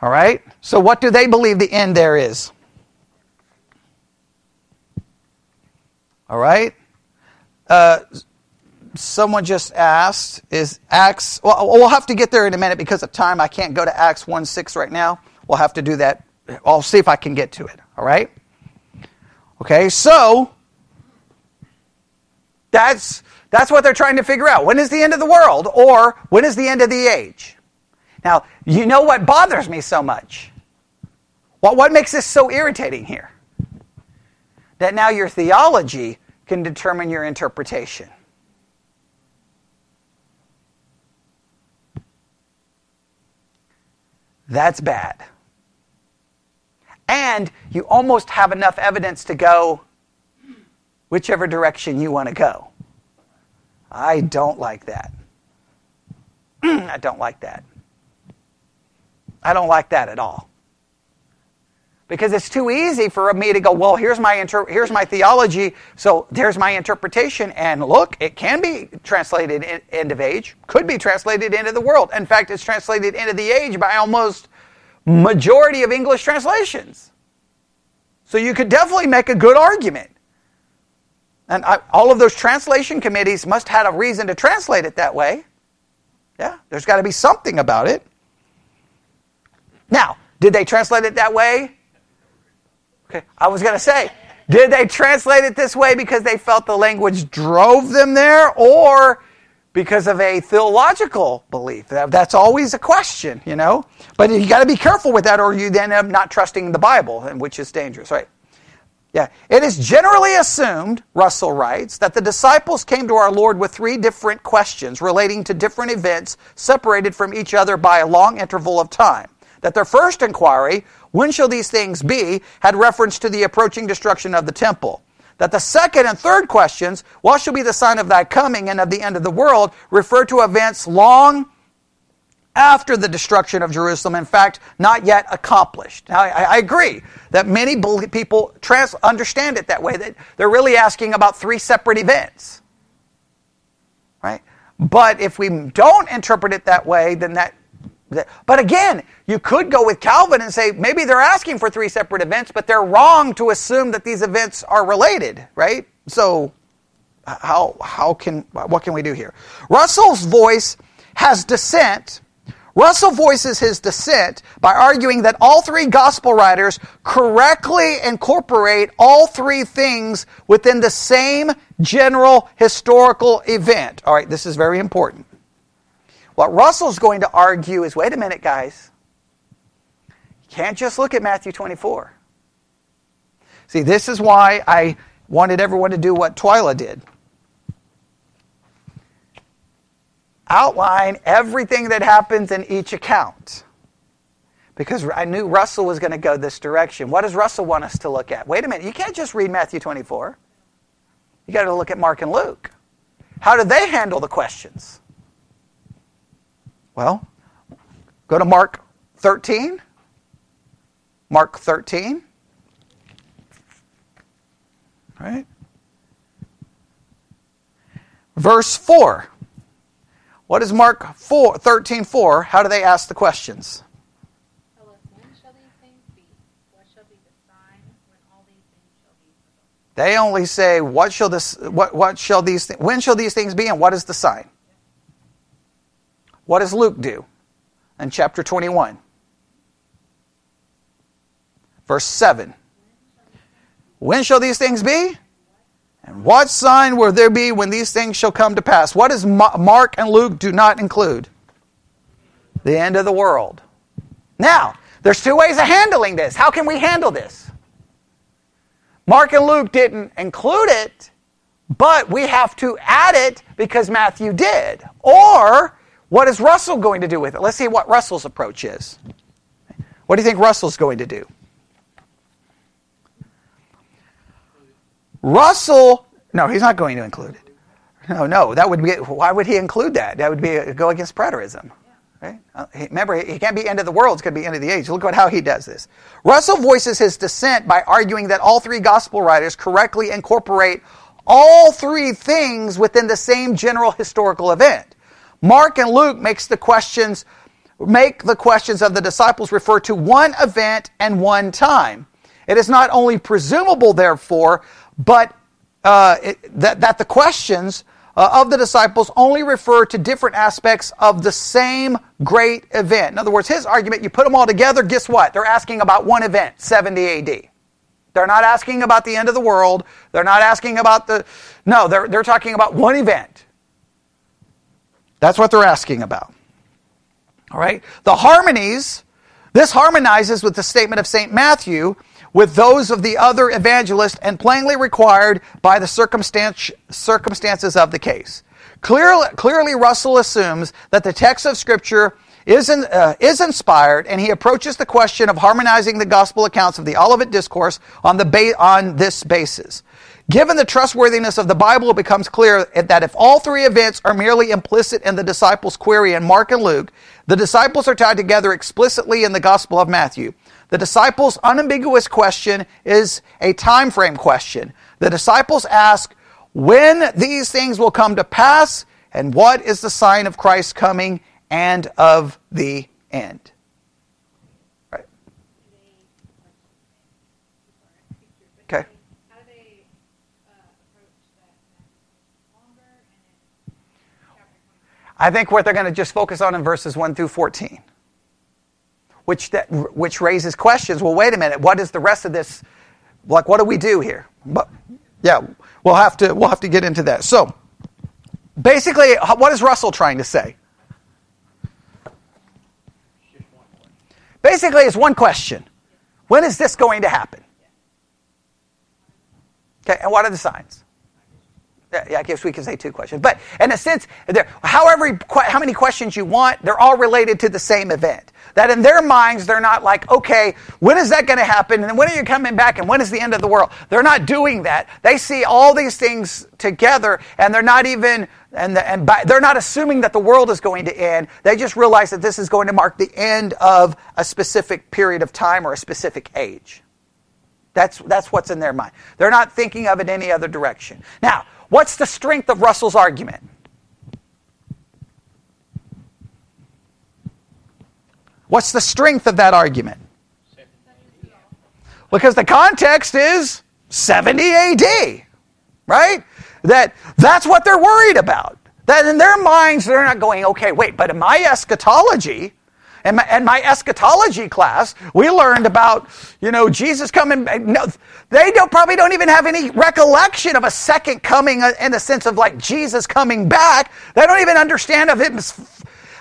All right? So, what do they believe the end there is? All right? Uh, someone just asked, is Acts, well, we'll have to get there in a minute because of time. I can't go to Acts 1 6 right now. We'll have to do that. I'll see if I can get to it. All right? Okay, so that's, that's what they're trying to figure out. When is the end of the world? Or when is the end of the age? Now, you know what bothers me so much? What, what makes this so irritating here? That now your theology can determine your interpretation. That's bad. And you almost have enough evidence to go whichever direction you want to go. I don't like that. Mm, I don't like that. I don't like that at all. Because it's too easy for me to go, well, here's my, inter- here's my theology, so there's my interpretation, and look, it can be translated in, end of age, could be translated into the world. In fact, it's translated into the age by almost majority of English translations. So you could definitely make a good argument. And I, all of those translation committees must have a reason to translate it that way. Yeah, there's got to be something about it. Now, did they translate it that way? Okay, I was going to say, did they translate it this way because they felt the language drove them there or because of a theological belief? That's always a question, you know? But you got to be careful with that or you then end up not trusting the Bible, which is dangerous, right? Yeah. It is generally assumed, Russell writes, that the disciples came to our Lord with three different questions relating to different events separated from each other by a long interval of time that their first inquiry, when shall these things be, had reference to the approaching destruction of the temple. That the second and third questions, what shall be the sign of thy coming and of the end of the world, refer to events long after the destruction of Jerusalem, in fact, not yet accomplished. Now, I, I agree that many people trans- understand it that way, that they're really asking about three separate events. Right? But if we don't interpret it that way, then that but again, you could go with Calvin and say maybe they're asking for three separate events, but they're wrong to assume that these events are related, right? So, how, how can, what can we do here? Russell's voice has dissent. Russell voices his dissent by arguing that all three gospel writers correctly incorporate all three things within the same general historical event. All right, this is very important. What Russell's going to argue is wait a minute, guys. You can't just look at Matthew 24. See, this is why I wanted everyone to do what Twyla did outline everything that happens in each account. Because I knew Russell was going to go this direction. What does Russell want us to look at? Wait a minute, you can't just read Matthew 24. You got to look at Mark and Luke. How do they handle the questions? Well, go to Mark 13. Mark 13. Right? Verse 4. What is Mark 4, 13 4? How do they ask the questions? They only say, "What shall this? What, what shall these? Th- when shall these things be? And what is the sign?" What does Luke do in chapter 21? Verse 7. When shall these things be? And what sign will there be when these things shall come to pass? What does Mark and Luke do not include? The end of the world. Now, there's two ways of handling this. How can we handle this? Mark and Luke didn't include it, but we have to add it because Matthew did. Or what is Russell going to do with it? Let's see what Russell's approach is. What do you think Russell's going to do? Russell, no, he's not going to include it. No, no, that would be, why would he include that? That would be go against preterism. Right? Uh, Remember, he can't be end of the world, it's going to be end of the age. Look at how he does this. Russell voices his dissent by arguing that all three gospel writers correctly incorporate all three things within the same general historical event. Mark and Luke makes the questions make the questions of the disciples refer to one event and one time. It is not only presumable, therefore, but uh, it, that, that the questions uh, of the disciples only refer to different aspects of the same great event. In other words, his argument, you put them all together, guess what? They're asking about one event, 70 AD. They're not asking about the end of the world. They're not asking about the. No, they're, they're talking about one event. That's what they're asking about. All right? The harmonies, this harmonizes with the statement of St. Matthew with those of the other evangelists and plainly required by the circumstances of the case. Clearly, clearly, Russell assumes that the text of Scripture is, in, uh, is inspired, and he approaches the question of harmonizing the gospel accounts of the Olivet Discourse on, the ba- on this basis. Given the trustworthiness of the Bible, it becomes clear that if all three events are merely implicit in the disciples' query in Mark and Luke, the disciples are tied together explicitly in the Gospel of Matthew. The disciples' unambiguous question is a time frame question. The disciples ask when these things will come to pass and what is the sign of Christ's coming and of the end. Right. Okay. How do they approach that longer and in chapter 20? I think what they're going to just focus on in verses 1 through 14. Which, that, which raises questions. Well, wait a minute. What is the rest of this? Like, what do we do here? But, yeah, we'll have to we'll have to get into that. So, basically, what is Russell trying to say? Basically, it's one question: When is this going to happen? Okay, and what are the signs? Yeah, I guess we can say two questions, but in a sense, however, how many questions you want, they're all related to the same event. That in their minds, they're not like, okay, when is that going to happen? And when are you coming back? And when is the end of the world? They're not doing that. They see all these things together, and they're not even, and, the, and by, they're not assuming that the world is going to end. They just realize that this is going to mark the end of a specific period of time or a specific age. That's, that's what's in their mind. They're not thinking of it any other direction. Now, what's the strength of Russell's argument? What's the strength of that argument? Because the context is 70 AD, right? That that's what they're worried about. That in their minds they're not going, okay, wait, but in my eschatology, and my, my eschatology class, we learned about, you know, Jesus coming. No, they don't probably don't even have any recollection of a second coming uh, in the sense of like Jesus coming back. They don't even understand of him.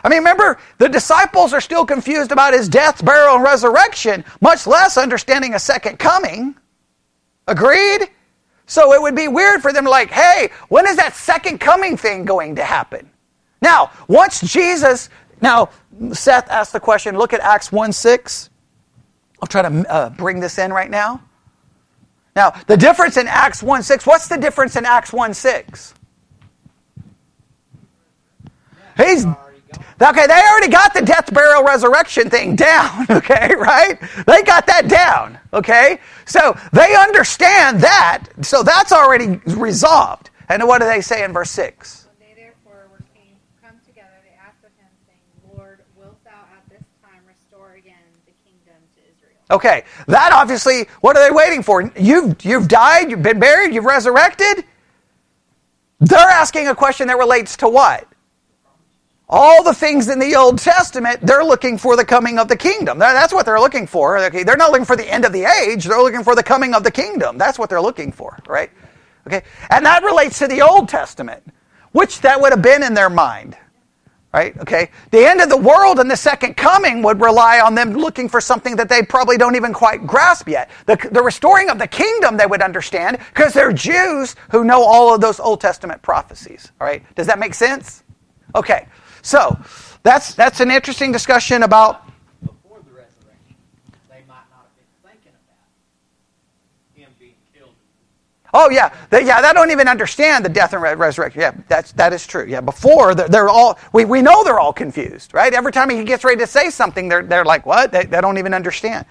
I mean, remember, the disciples are still confused about his death, burial, and resurrection, much less understanding a second coming. Agreed? So it would be weird for them, like, hey, when is that second coming thing going to happen? Now, once Jesus, now, Seth asked the question, look at Acts 1 6. I'll try to uh, bring this in right now. Now, the difference in Acts 1 6, what's the difference in Acts 1 6? He's Okay, they already got the death, burial, resurrection thing down, [LAUGHS] okay, right? They got that down, okay? So they understand that, so that's already resolved. And what do they say in verse 6? When they therefore were seen come together, they asked of him, saying, Lord, wilt thou at this time restore again the kingdom to Israel? Okay, that obviously, what are they waiting for? You've, you've died, you've been buried, you've resurrected? They're asking a question that relates to what? All the things in the Old Testament, they're looking for the coming of the kingdom. That's what they're looking for. Okay, they're not looking for the end of the age. They're looking for the coming of the kingdom. That's what they're looking for, right? Okay, and that relates to the Old Testament, which that would have been in their mind, right? Okay, the end of the world and the second coming would rely on them looking for something that they probably don't even quite grasp yet. The, the restoring of the kingdom they would understand because they're Jews who know all of those Old Testament prophecies. All right, does that make sense? Okay, so that's that's an interesting discussion about. Before the resurrection, they might not have been thinking about him being killed. Oh yeah, they, yeah. They don't even understand the death and re- resurrection. Yeah, that's that is true. Yeah, before they're, they're, all we, we know they're all confused, right? Every time he gets ready to say something, they're they're like, what? They, they don't even understand.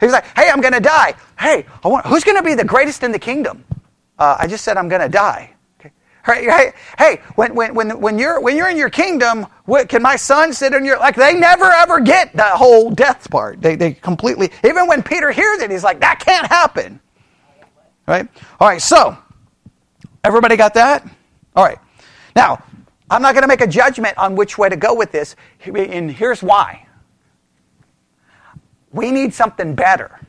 He's like, hey, I'm going to die. Hey, I want, who's going to be the greatest in the kingdom? Uh, I just said I'm going to die. Hey, hey, when, when, when, when, you're, when you're in your kingdom, what, can my son sit in your, like, they never ever get the whole death part. They, they completely, even when Peter hears it, he's like, that can't happen. Right? All right, so, everybody got that? All right. Now, I'm not going to make a judgment on which way to go with this, and here's why. We need something better.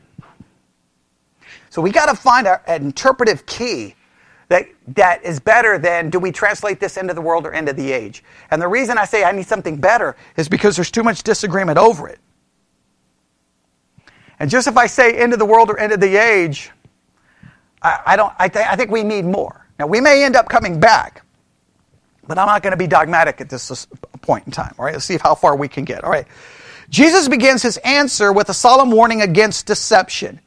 So we got to find an interpretive key that, that is better than do we translate this into the world or into the age? And the reason I say I need something better is because there's too much disagreement over it. And just if I say into the world or into the age, I, I don't. I, th- I think we need more. Now we may end up coming back, but I'm not going to be dogmatic at this point in time. All right, let's see how far we can get. All right. Jesus begins his answer with a solemn warning against deception.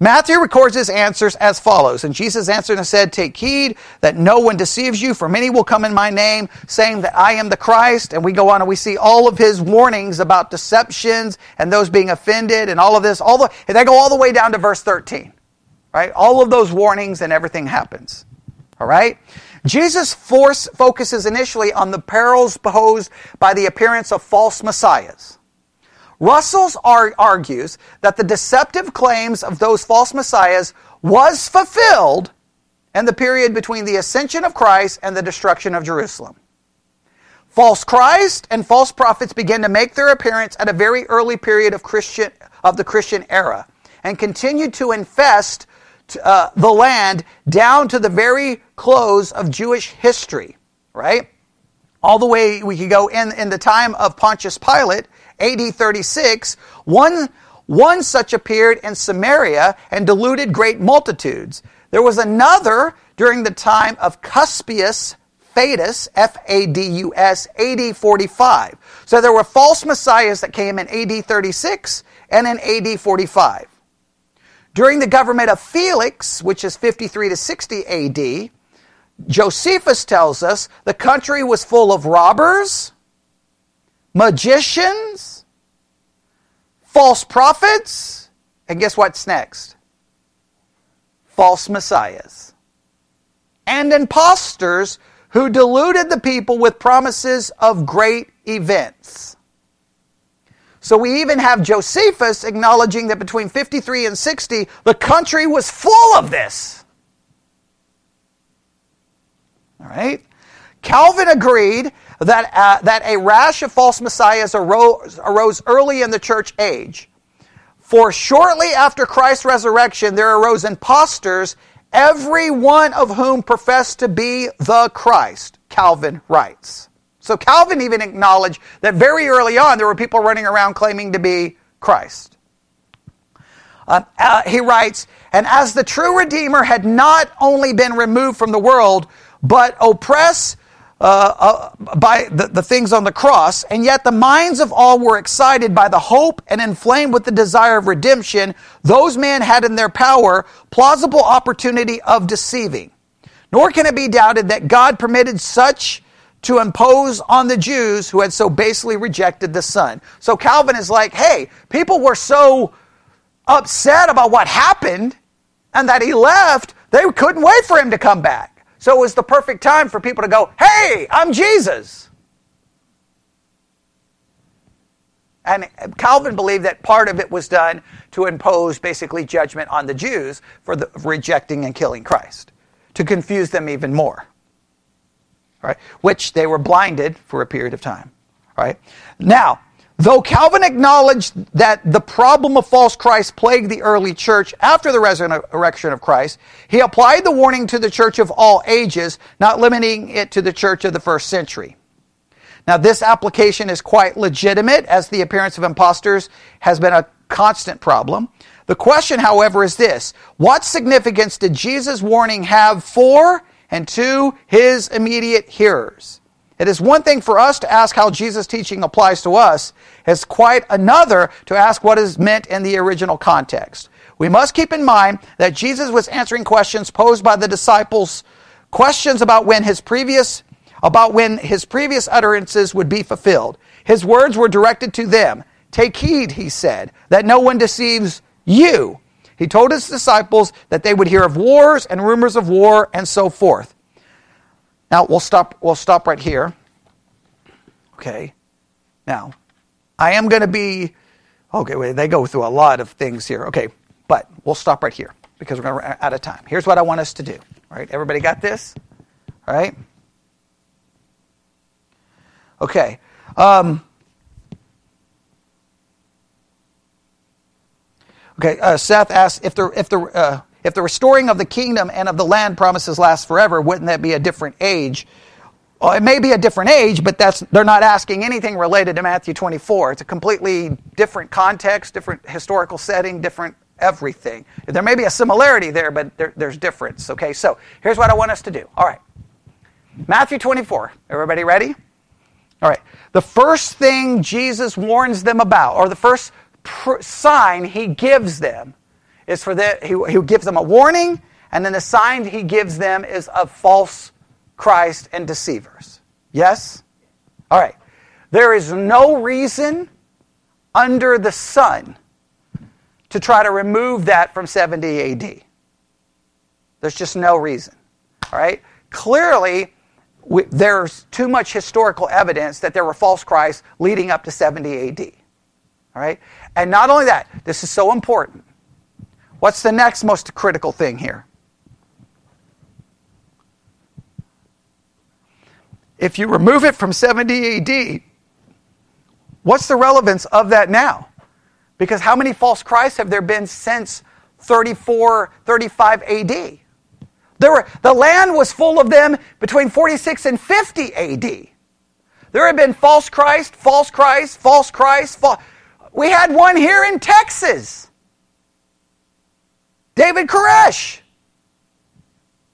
Matthew records his answers as follows. And Jesus answered and said, Take heed that no one deceives you, for many will come in my name, saying that I am the Christ. And we go on and we see all of his warnings about deceptions and those being offended and all of this. All the, they go all the way down to verse 13. Right? All of those warnings and everything happens. All right? Jesus force focuses initially on the perils posed by the appearance of false messiahs. Russell's argues that the deceptive claims of those false messiahs was fulfilled in the period between the ascension of Christ and the destruction of Jerusalem. False Christ and false prophets began to make their appearance at a very early period of Christian of the Christian era and continued to infest uh, the land down to the very close of Jewish history, right? All the way we could go in, in the time of Pontius Pilate AD 36, one, one such appeared in Samaria and deluded great multitudes. There was another during the time of Cuspius Fadus, F A D U S, AD 45. So there were false messiahs that came in AD 36 and in AD 45. During the government of Felix, which is 53 to 60 AD, Josephus tells us the country was full of robbers, magicians, false prophets, and guess what's next? False messiahs. And impostors who deluded the people with promises of great events. So we even have Josephus acknowledging that between 53 and 60, the country was full of this. All right? Calvin agreed that, uh, that a rash of false messiahs arose, arose early in the church age. For shortly after Christ's resurrection, there arose impostors, every one of whom professed to be the Christ, Calvin writes. So Calvin even acknowledged that very early on there were people running around claiming to be Christ. Uh, uh, he writes, and as the true Redeemer had not only been removed from the world, but oppressed uh, uh, by the, the things on the cross, and yet the minds of all were excited by the hope and inflamed with the desire of redemption. Those men had in their power plausible opportunity of deceiving. Nor can it be doubted that God permitted such to impose on the Jews who had so basely rejected the Son. So Calvin is like, hey, people were so upset about what happened and that he left, they couldn't wait for him to come back. So it was the perfect time for people to go, Hey, I'm Jesus. And Calvin believed that part of it was done to impose basically judgment on the Jews for the, rejecting and killing Christ, to confuse them even more. Right? Which they were blinded for a period of time. Right? Now, Though Calvin acknowledged that the problem of false Christ plagued the early church after the resurrection of Christ, he applied the warning to the church of all ages, not limiting it to the church of the first century. Now, this application is quite legitimate as the appearance of impostors has been a constant problem. The question, however, is this What significance did Jesus' warning have for and to his immediate hearers? It is one thing for us to ask how Jesus' teaching applies to us. It's quite another to ask what is meant in the original context. we must keep in mind that Jesus was answering questions posed by the disciples, questions about when his previous about when his previous utterances would be fulfilled. His words were directed to them. Take heed, he said, that no one deceives you. He told his disciples that they would hear of wars and rumors of war and so forth. Now we'll stop we'll stop right here. Okay. Now, I am going to be okay, wait, they go through a lot of things here. Okay, but we'll stop right here because we're going out of time. Here's what I want us to do. All right, everybody got this? All right? Okay. Um, okay, uh, Seth asks if the, if, the, uh, if the restoring of the kingdom and of the land promises last forever, wouldn't that be a different age? Well, it may be a different age, but that's, they're not asking anything related to Matthew 24. It's a completely different context, different historical setting, different everything. There may be a similarity there, but there, there's difference. Okay, so here's what I want us to do. All right. Matthew 24. Everybody ready? All right. The first thing Jesus warns them about, or the first pr- sign he gives them, is for the, he, he gives them a warning, and then the sign he gives them is of false Christ and deceivers. Yes? All right. There is no reason under the sun to try to remove that from 70 AD. There's just no reason. All right? Clearly, we, there's too much historical evidence that there were false Christs leading up to 70 AD. All right? And not only that, this is so important. What's the next most critical thing here? If you remove it from 70 AD, what's the relevance of that now? Because how many false Christs have there been since 34, 35 AD? There were, the land was full of them between 46 and 50 AD. There have been false Christ, false Christ, false Christ. False. We had one here in Texas. David Koresh.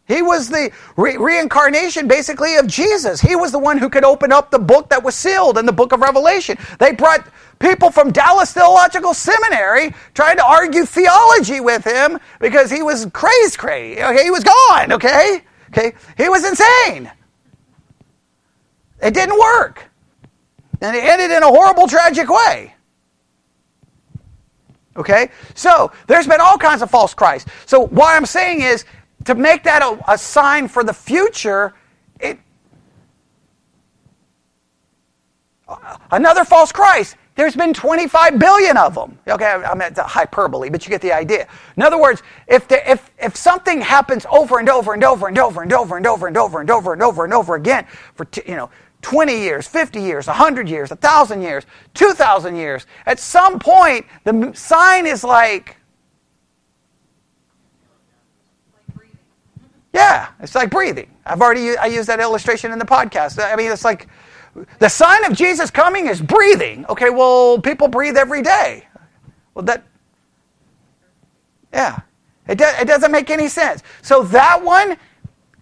He was the re- reincarnation, basically, of Jesus. He was the one who could open up the book that was sealed in the book of Revelation. They brought people from Dallas Theological Seminary trying to argue theology with him because he was crazy, crazy. Okay, he was gone. Okay, okay, he was insane. It didn't work, and it ended in a horrible, tragic way. Okay, so there's been all kinds of false Christs. So what I'm saying is to make that a, a sign for the future, it another false Christ. There's been 25 billion of them. Okay, I mean, it's a hyperbole, but you get the idea. In other words, if, the, if, if something happens over and over and over and over and over and over and over and over and over and over again for, you know, 20 years, 50 years, 100 years, 1,000 years, 2,000 years, at some point, the sign is like, Yeah, it's like breathing. I've already I used that illustration in the podcast. I mean, it's like the sign of Jesus coming is breathing. Okay, well, people breathe every day. Well, that yeah, it, do, it doesn't make any sense. So that one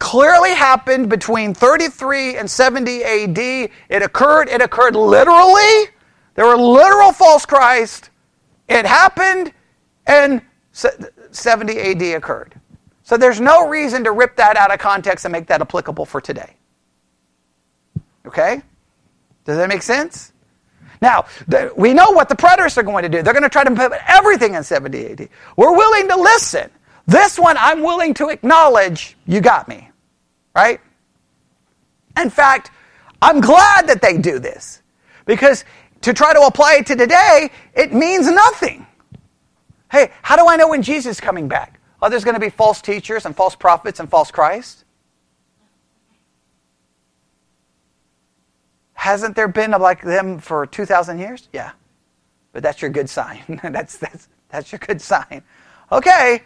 clearly happened between 33 and 70 AD. It occurred. It occurred literally. There were literal false Christ. It happened, and 70 AD occurred. So there's no reason to rip that out of context and make that applicable for today. Okay? Does that make sense? Now, we know what the preterists are going to do. They're going to try to put everything in 70 AD. We're willing to listen. This one, I'm willing to acknowledge you got me. Right? In fact, I'm glad that they do this because to try to apply it to today, it means nothing. Hey, how do I know when Jesus is coming back? Oh, there's going to be false teachers and false prophets and false Christ? Hasn't there been like them for 2,000 years? Yeah. But that's your good sign. [LAUGHS] that's, that's, that's your good sign. Okay,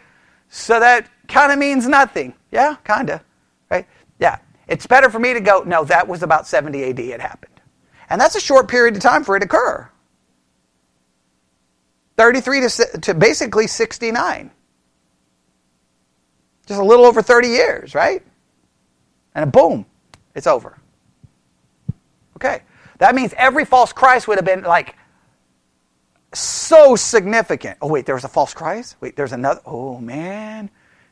so that kind of means nothing. Yeah, kind of. Right? Yeah. It's better for me to go, no, that was about 70 AD it happened. And that's a short period of time for it to occur. 33 to, to basically 69. Just a little over 30 years, right? And boom, it's over. Okay. That means every false Christ would have been like so significant. Oh, wait, there was a false Christ? Wait, there's another. Oh, man.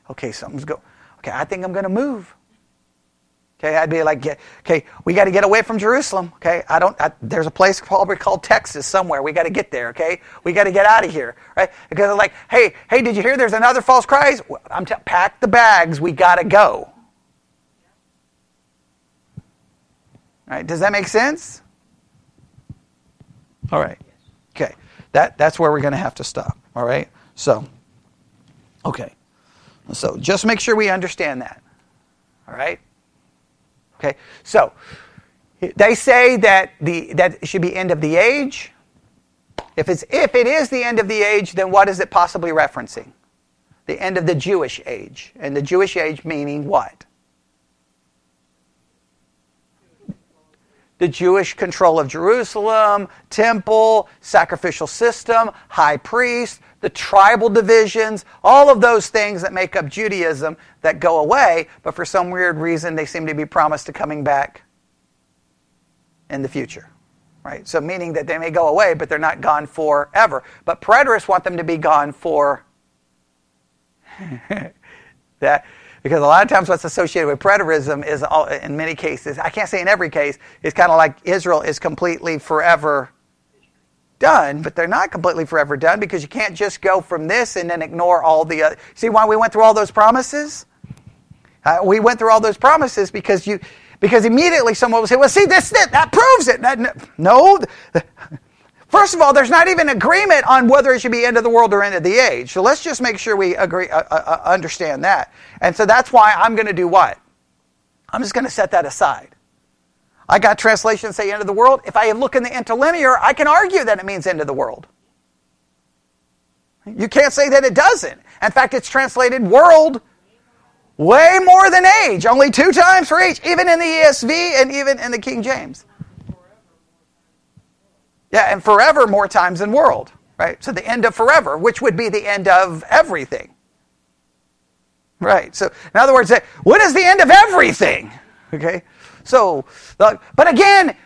Okay, something's go. Okay, I think I'm going to move. Okay, I'd be like, okay, we got to get away from Jerusalem. Okay, I don't. I, there's a place probably called Texas somewhere. We got to get there. Okay, we got to get out of here, right? Because they're like, hey, hey, did you hear? There's another false Christ. I'm t- pack the bags. We got to go. Right? Does that make sense? All right. Okay. That that's where we're going to have to stop. All right. So. Okay. So just make sure we understand that. All right. Okay, so they say that the that should be end of the age. If it's if it is the end of the age, then what is it possibly referencing? The end of the Jewish age, and the Jewish age meaning what? The Jewish control of Jerusalem, temple, sacrificial system, high priest, the tribal divisions, all of those things that make up Judaism that go away, but for some weird reason they seem to be promised to coming back in the future. Right? So meaning that they may go away, but they're not gone forever. But preterists want them to be gone for [LAUGHS] that because a lot of times what's associated with preterism is all, in many cases, I can't say in every case, is kind of like Israel is completely forever done, but they're not completely forever done because you can't just go from this and then ignore all the other. See why we went through all those promises? Uh, we went through all those promises because you because immediately someone will say, "Well, see this that, that proves it." no. First of all, there's not even agreement on whether it should be end of the world or end of the age. So let's just make sure we agree, uh, uh, uh understand that. And so that's why I'm going to do what? I'm just going to set that aside. I got translations say end of the world. If I look in the interlinear, I can argue that it means end of the world. You can't say that it doesn't. In fact, it's translated world way more than age, only two times for each, even in the ESV and even in the King James. Yeah, and forever more times than world, right? So the end of forever, which would be the end of everything. Right. So, in other words, what is the end of everything? Okay. So, but again,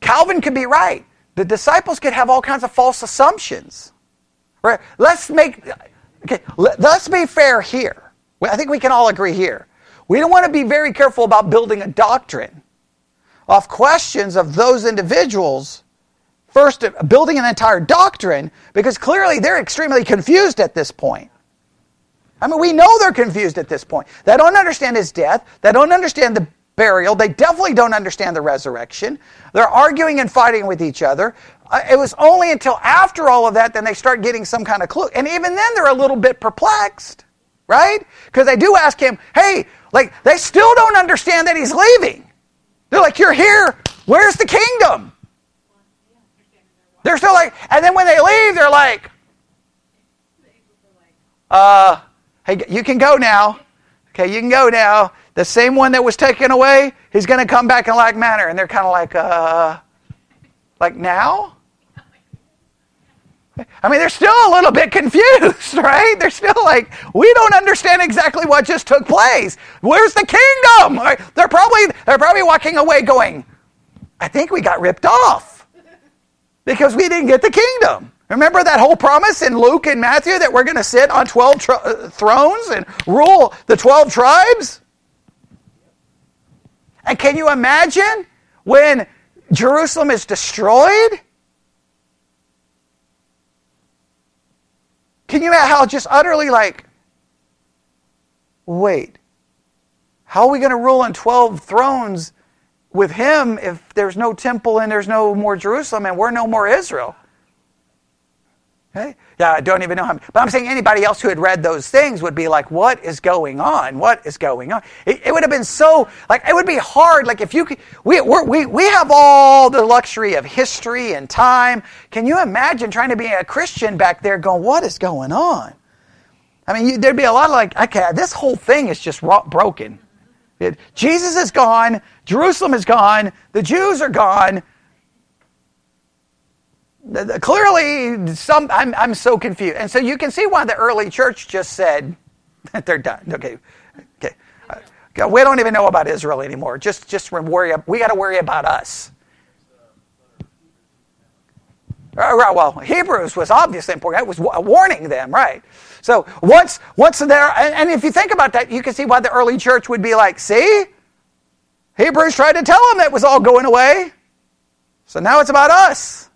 Calvin could be right. The disciples could have all kinds of false assumptions. Right? Let's make okay, let's be fair here. I think we can all agree here. We don't want to be very careful about building a doctrine off questions of those individuals. First, building an entire doctrine because clearly they're extremely confused at this point. I mean, we know they're confused at this point. They don't understand his death. They don't understand the burial. They definitely don't understand the resurrection. They're arguing and fighting with each other. Uh, it was only until after all of that then they start getting some kind of clue. And even then they're a little bit perplexed, right? Because they do ask him, hey, like they still don't understand that he's leaving. They're like, you're here. Where's the kingdom? They're still like, and then when they leave, they're like, uh, hey, you can go now. Okay, you can go now the same one that was taken away, he's going to come back in like manner. And they're kind of like, uh, like now? I mean, they're still a little bit confused, [LAUGHS] right? They're still like, we don't understand exactly what just took place. Where's the kingdom? They're probably they're probably walking away going, I think we got ripped off because we didn't get the kingdom. Remember that whole promise in Luke and Matthew that we're going to sit on 12 tr- uh, thrones and rule the 12 tribes? And can you imagine when Jerusalem is destroyed? Can you imagine how just utterly like, wait, how are we going to rule on 12 thrones with him if there's no temple and there's no more Jerusalem and we're no more Israel? Okay? Yeah, I don't even know how. But I'm saying anybody else who had read those things would be like, "What is going on? What is going on?" It, it would have been so like it would be hard. Like if you could, we we we have all the luxury of history and time. Can you imagine trying to be a Christian back there, going, "What is going on?" I mean, you, there'd be a lot of like, okay, this whole thing is just broken. It, Jesus is gone. Jerusalem is gone. The Jews are gone. Clearly some I'm, I'm so confused. And so you can see why the early church just said that [LAUGHS] they're done. Okay. Okay. Uh, we don't even know about israel anymore. Just just worry we got to worry about us. Uh, right, Well, Hebrews was obviously important. It was warning them, right? So once once there, and if you think about that, you can see why the early church would be like, see, Hebrews tried to tell them that was all going away. So now it's about us.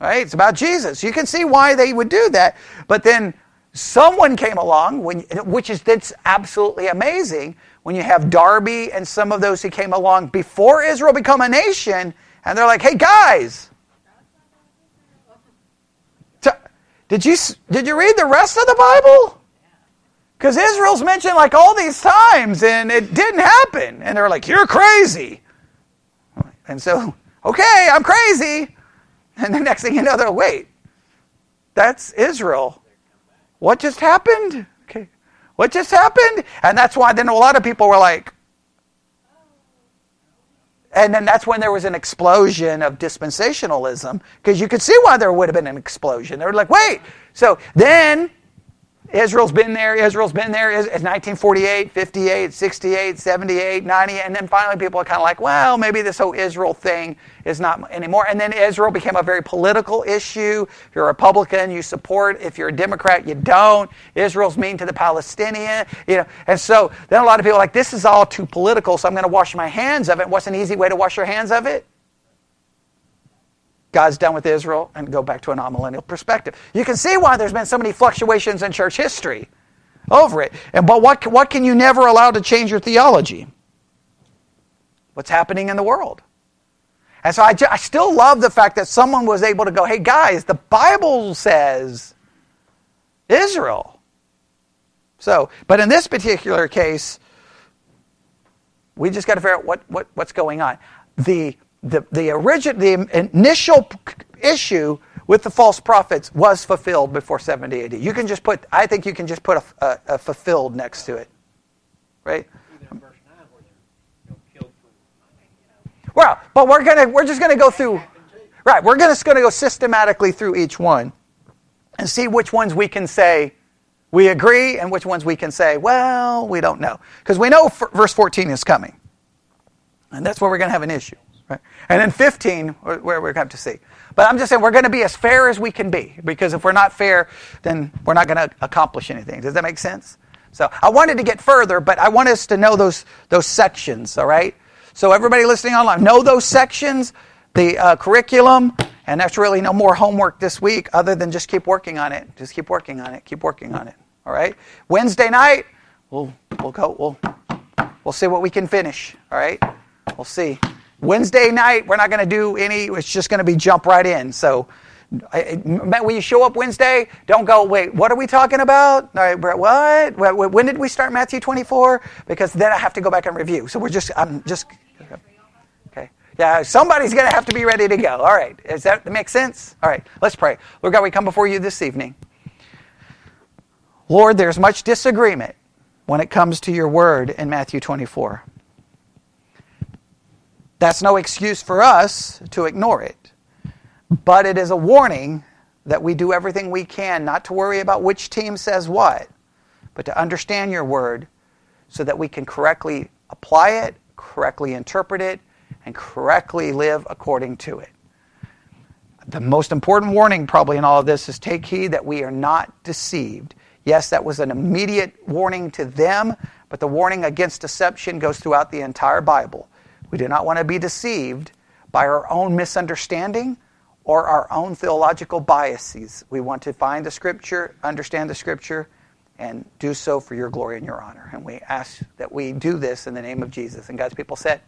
Right? It's about Jesus. You can see why they would do that. But then someone came along, when, which is that's absolutely amazing, when you have Darby and some of those who came along before Israel become a nation, and they're like, hey guys, did you, did you read the rest of the Bible? Because Israel's mentioned like all these times and it didn't happen. And they're like, you're crazy. And so, okay, I'm crazy. And the next thing you know, they're wait, that's Israel. What just happened? Okay. What just happened? And that's why then a lot of people were like, and then that's when there was an explosion of dispensationalism, because you could see why there would have been an explosion. They were like, wait. So then Israel's been there, Israel's been there, it's 1948, 58, 68, 78, 90, and then finally people are kind of like, well, maybe this whole Israel thing is not anymore. And then Israel became a very political issue. If you're a Republican, you support. If you're a Democrat, you don't. Israel's mean to the Palestinian, you know. And so then a lot of people are like, this is all too political, so I'm going to wash my hands of it. What's an easy way to wash your hands of it? God's done with Israel and go back to a non-millennial perspective. You can see why there's been so many fluctuations in church history over it. And but what what can you never allow to change your theology? What's happening in the world? And so I, I still love the fact that someone was able to go, hey guys, the Bible says Israel. So, but in this particular case, we just got to figure out what, what, what's going on. The the the origin the initial issue with the false prophets was fulfilled before 70 AD. You can just put I think you can just put a, a, a fulfilled next to it, right? Even in verse 9 where they're you know, killed for, I mean, you know, Well, but we're gonna we're just gonna go through, right? We're just gonna go systematically through each one, and see which ones we can say we agree, and which ones we can say, well, we don't know, because we know verse 14 is coming, and that's where we're gonna have an issue. Right? And then 15, where where we're going to have to see. But I'm just saying we're going to be as fair as we can be because if we're not fair, then we're not going to accomplish anything. Does that make sense? So I wanted to get further, but I want us to know those those sections. All right. So everybody listening online, know those sections, the uh, curriculum, and that's really no more homework this week other than just keep working on it. Just keep working on it. Keep working on it. All right. Wednesday night, we'll we'll go. We'll we'll see what we can finish. All right. We'll see. Wednesday night, we're not going to do any, it's just going to be jump right in. So when you show up Wednesday, don't go, wait, what are we talking about? All right, what? When did we start Matthew 24? Because then I have to go back and review. So we're just, I'm just, okay. Yeah, somebody's going to have to be ready to go. All right. Does that make sense? All right, let's pray. Lord God, we come before you this evening. Lord, there's much disagreement when it comes to your word in Matthew 24. That's no excuse for us to ignore it. But it is a warning that we do everything we can not to worry about which team says what, but to understand your word so that we can correctly apply it, correctly interpret it, and correctly live according to it. The most important warning, probably, in all of this is take heed that we are not deceived. Yes, that was an immediate warning to them, but the warning against deception goes throughout the entire Bible. We do not want to be deceived by our own misunderstanding or our own theological biases. We want to find the Scripture, understand the Scripture, and do so for your glory and your honor. And we ask that we do this in the name of Jesus. And God's people said,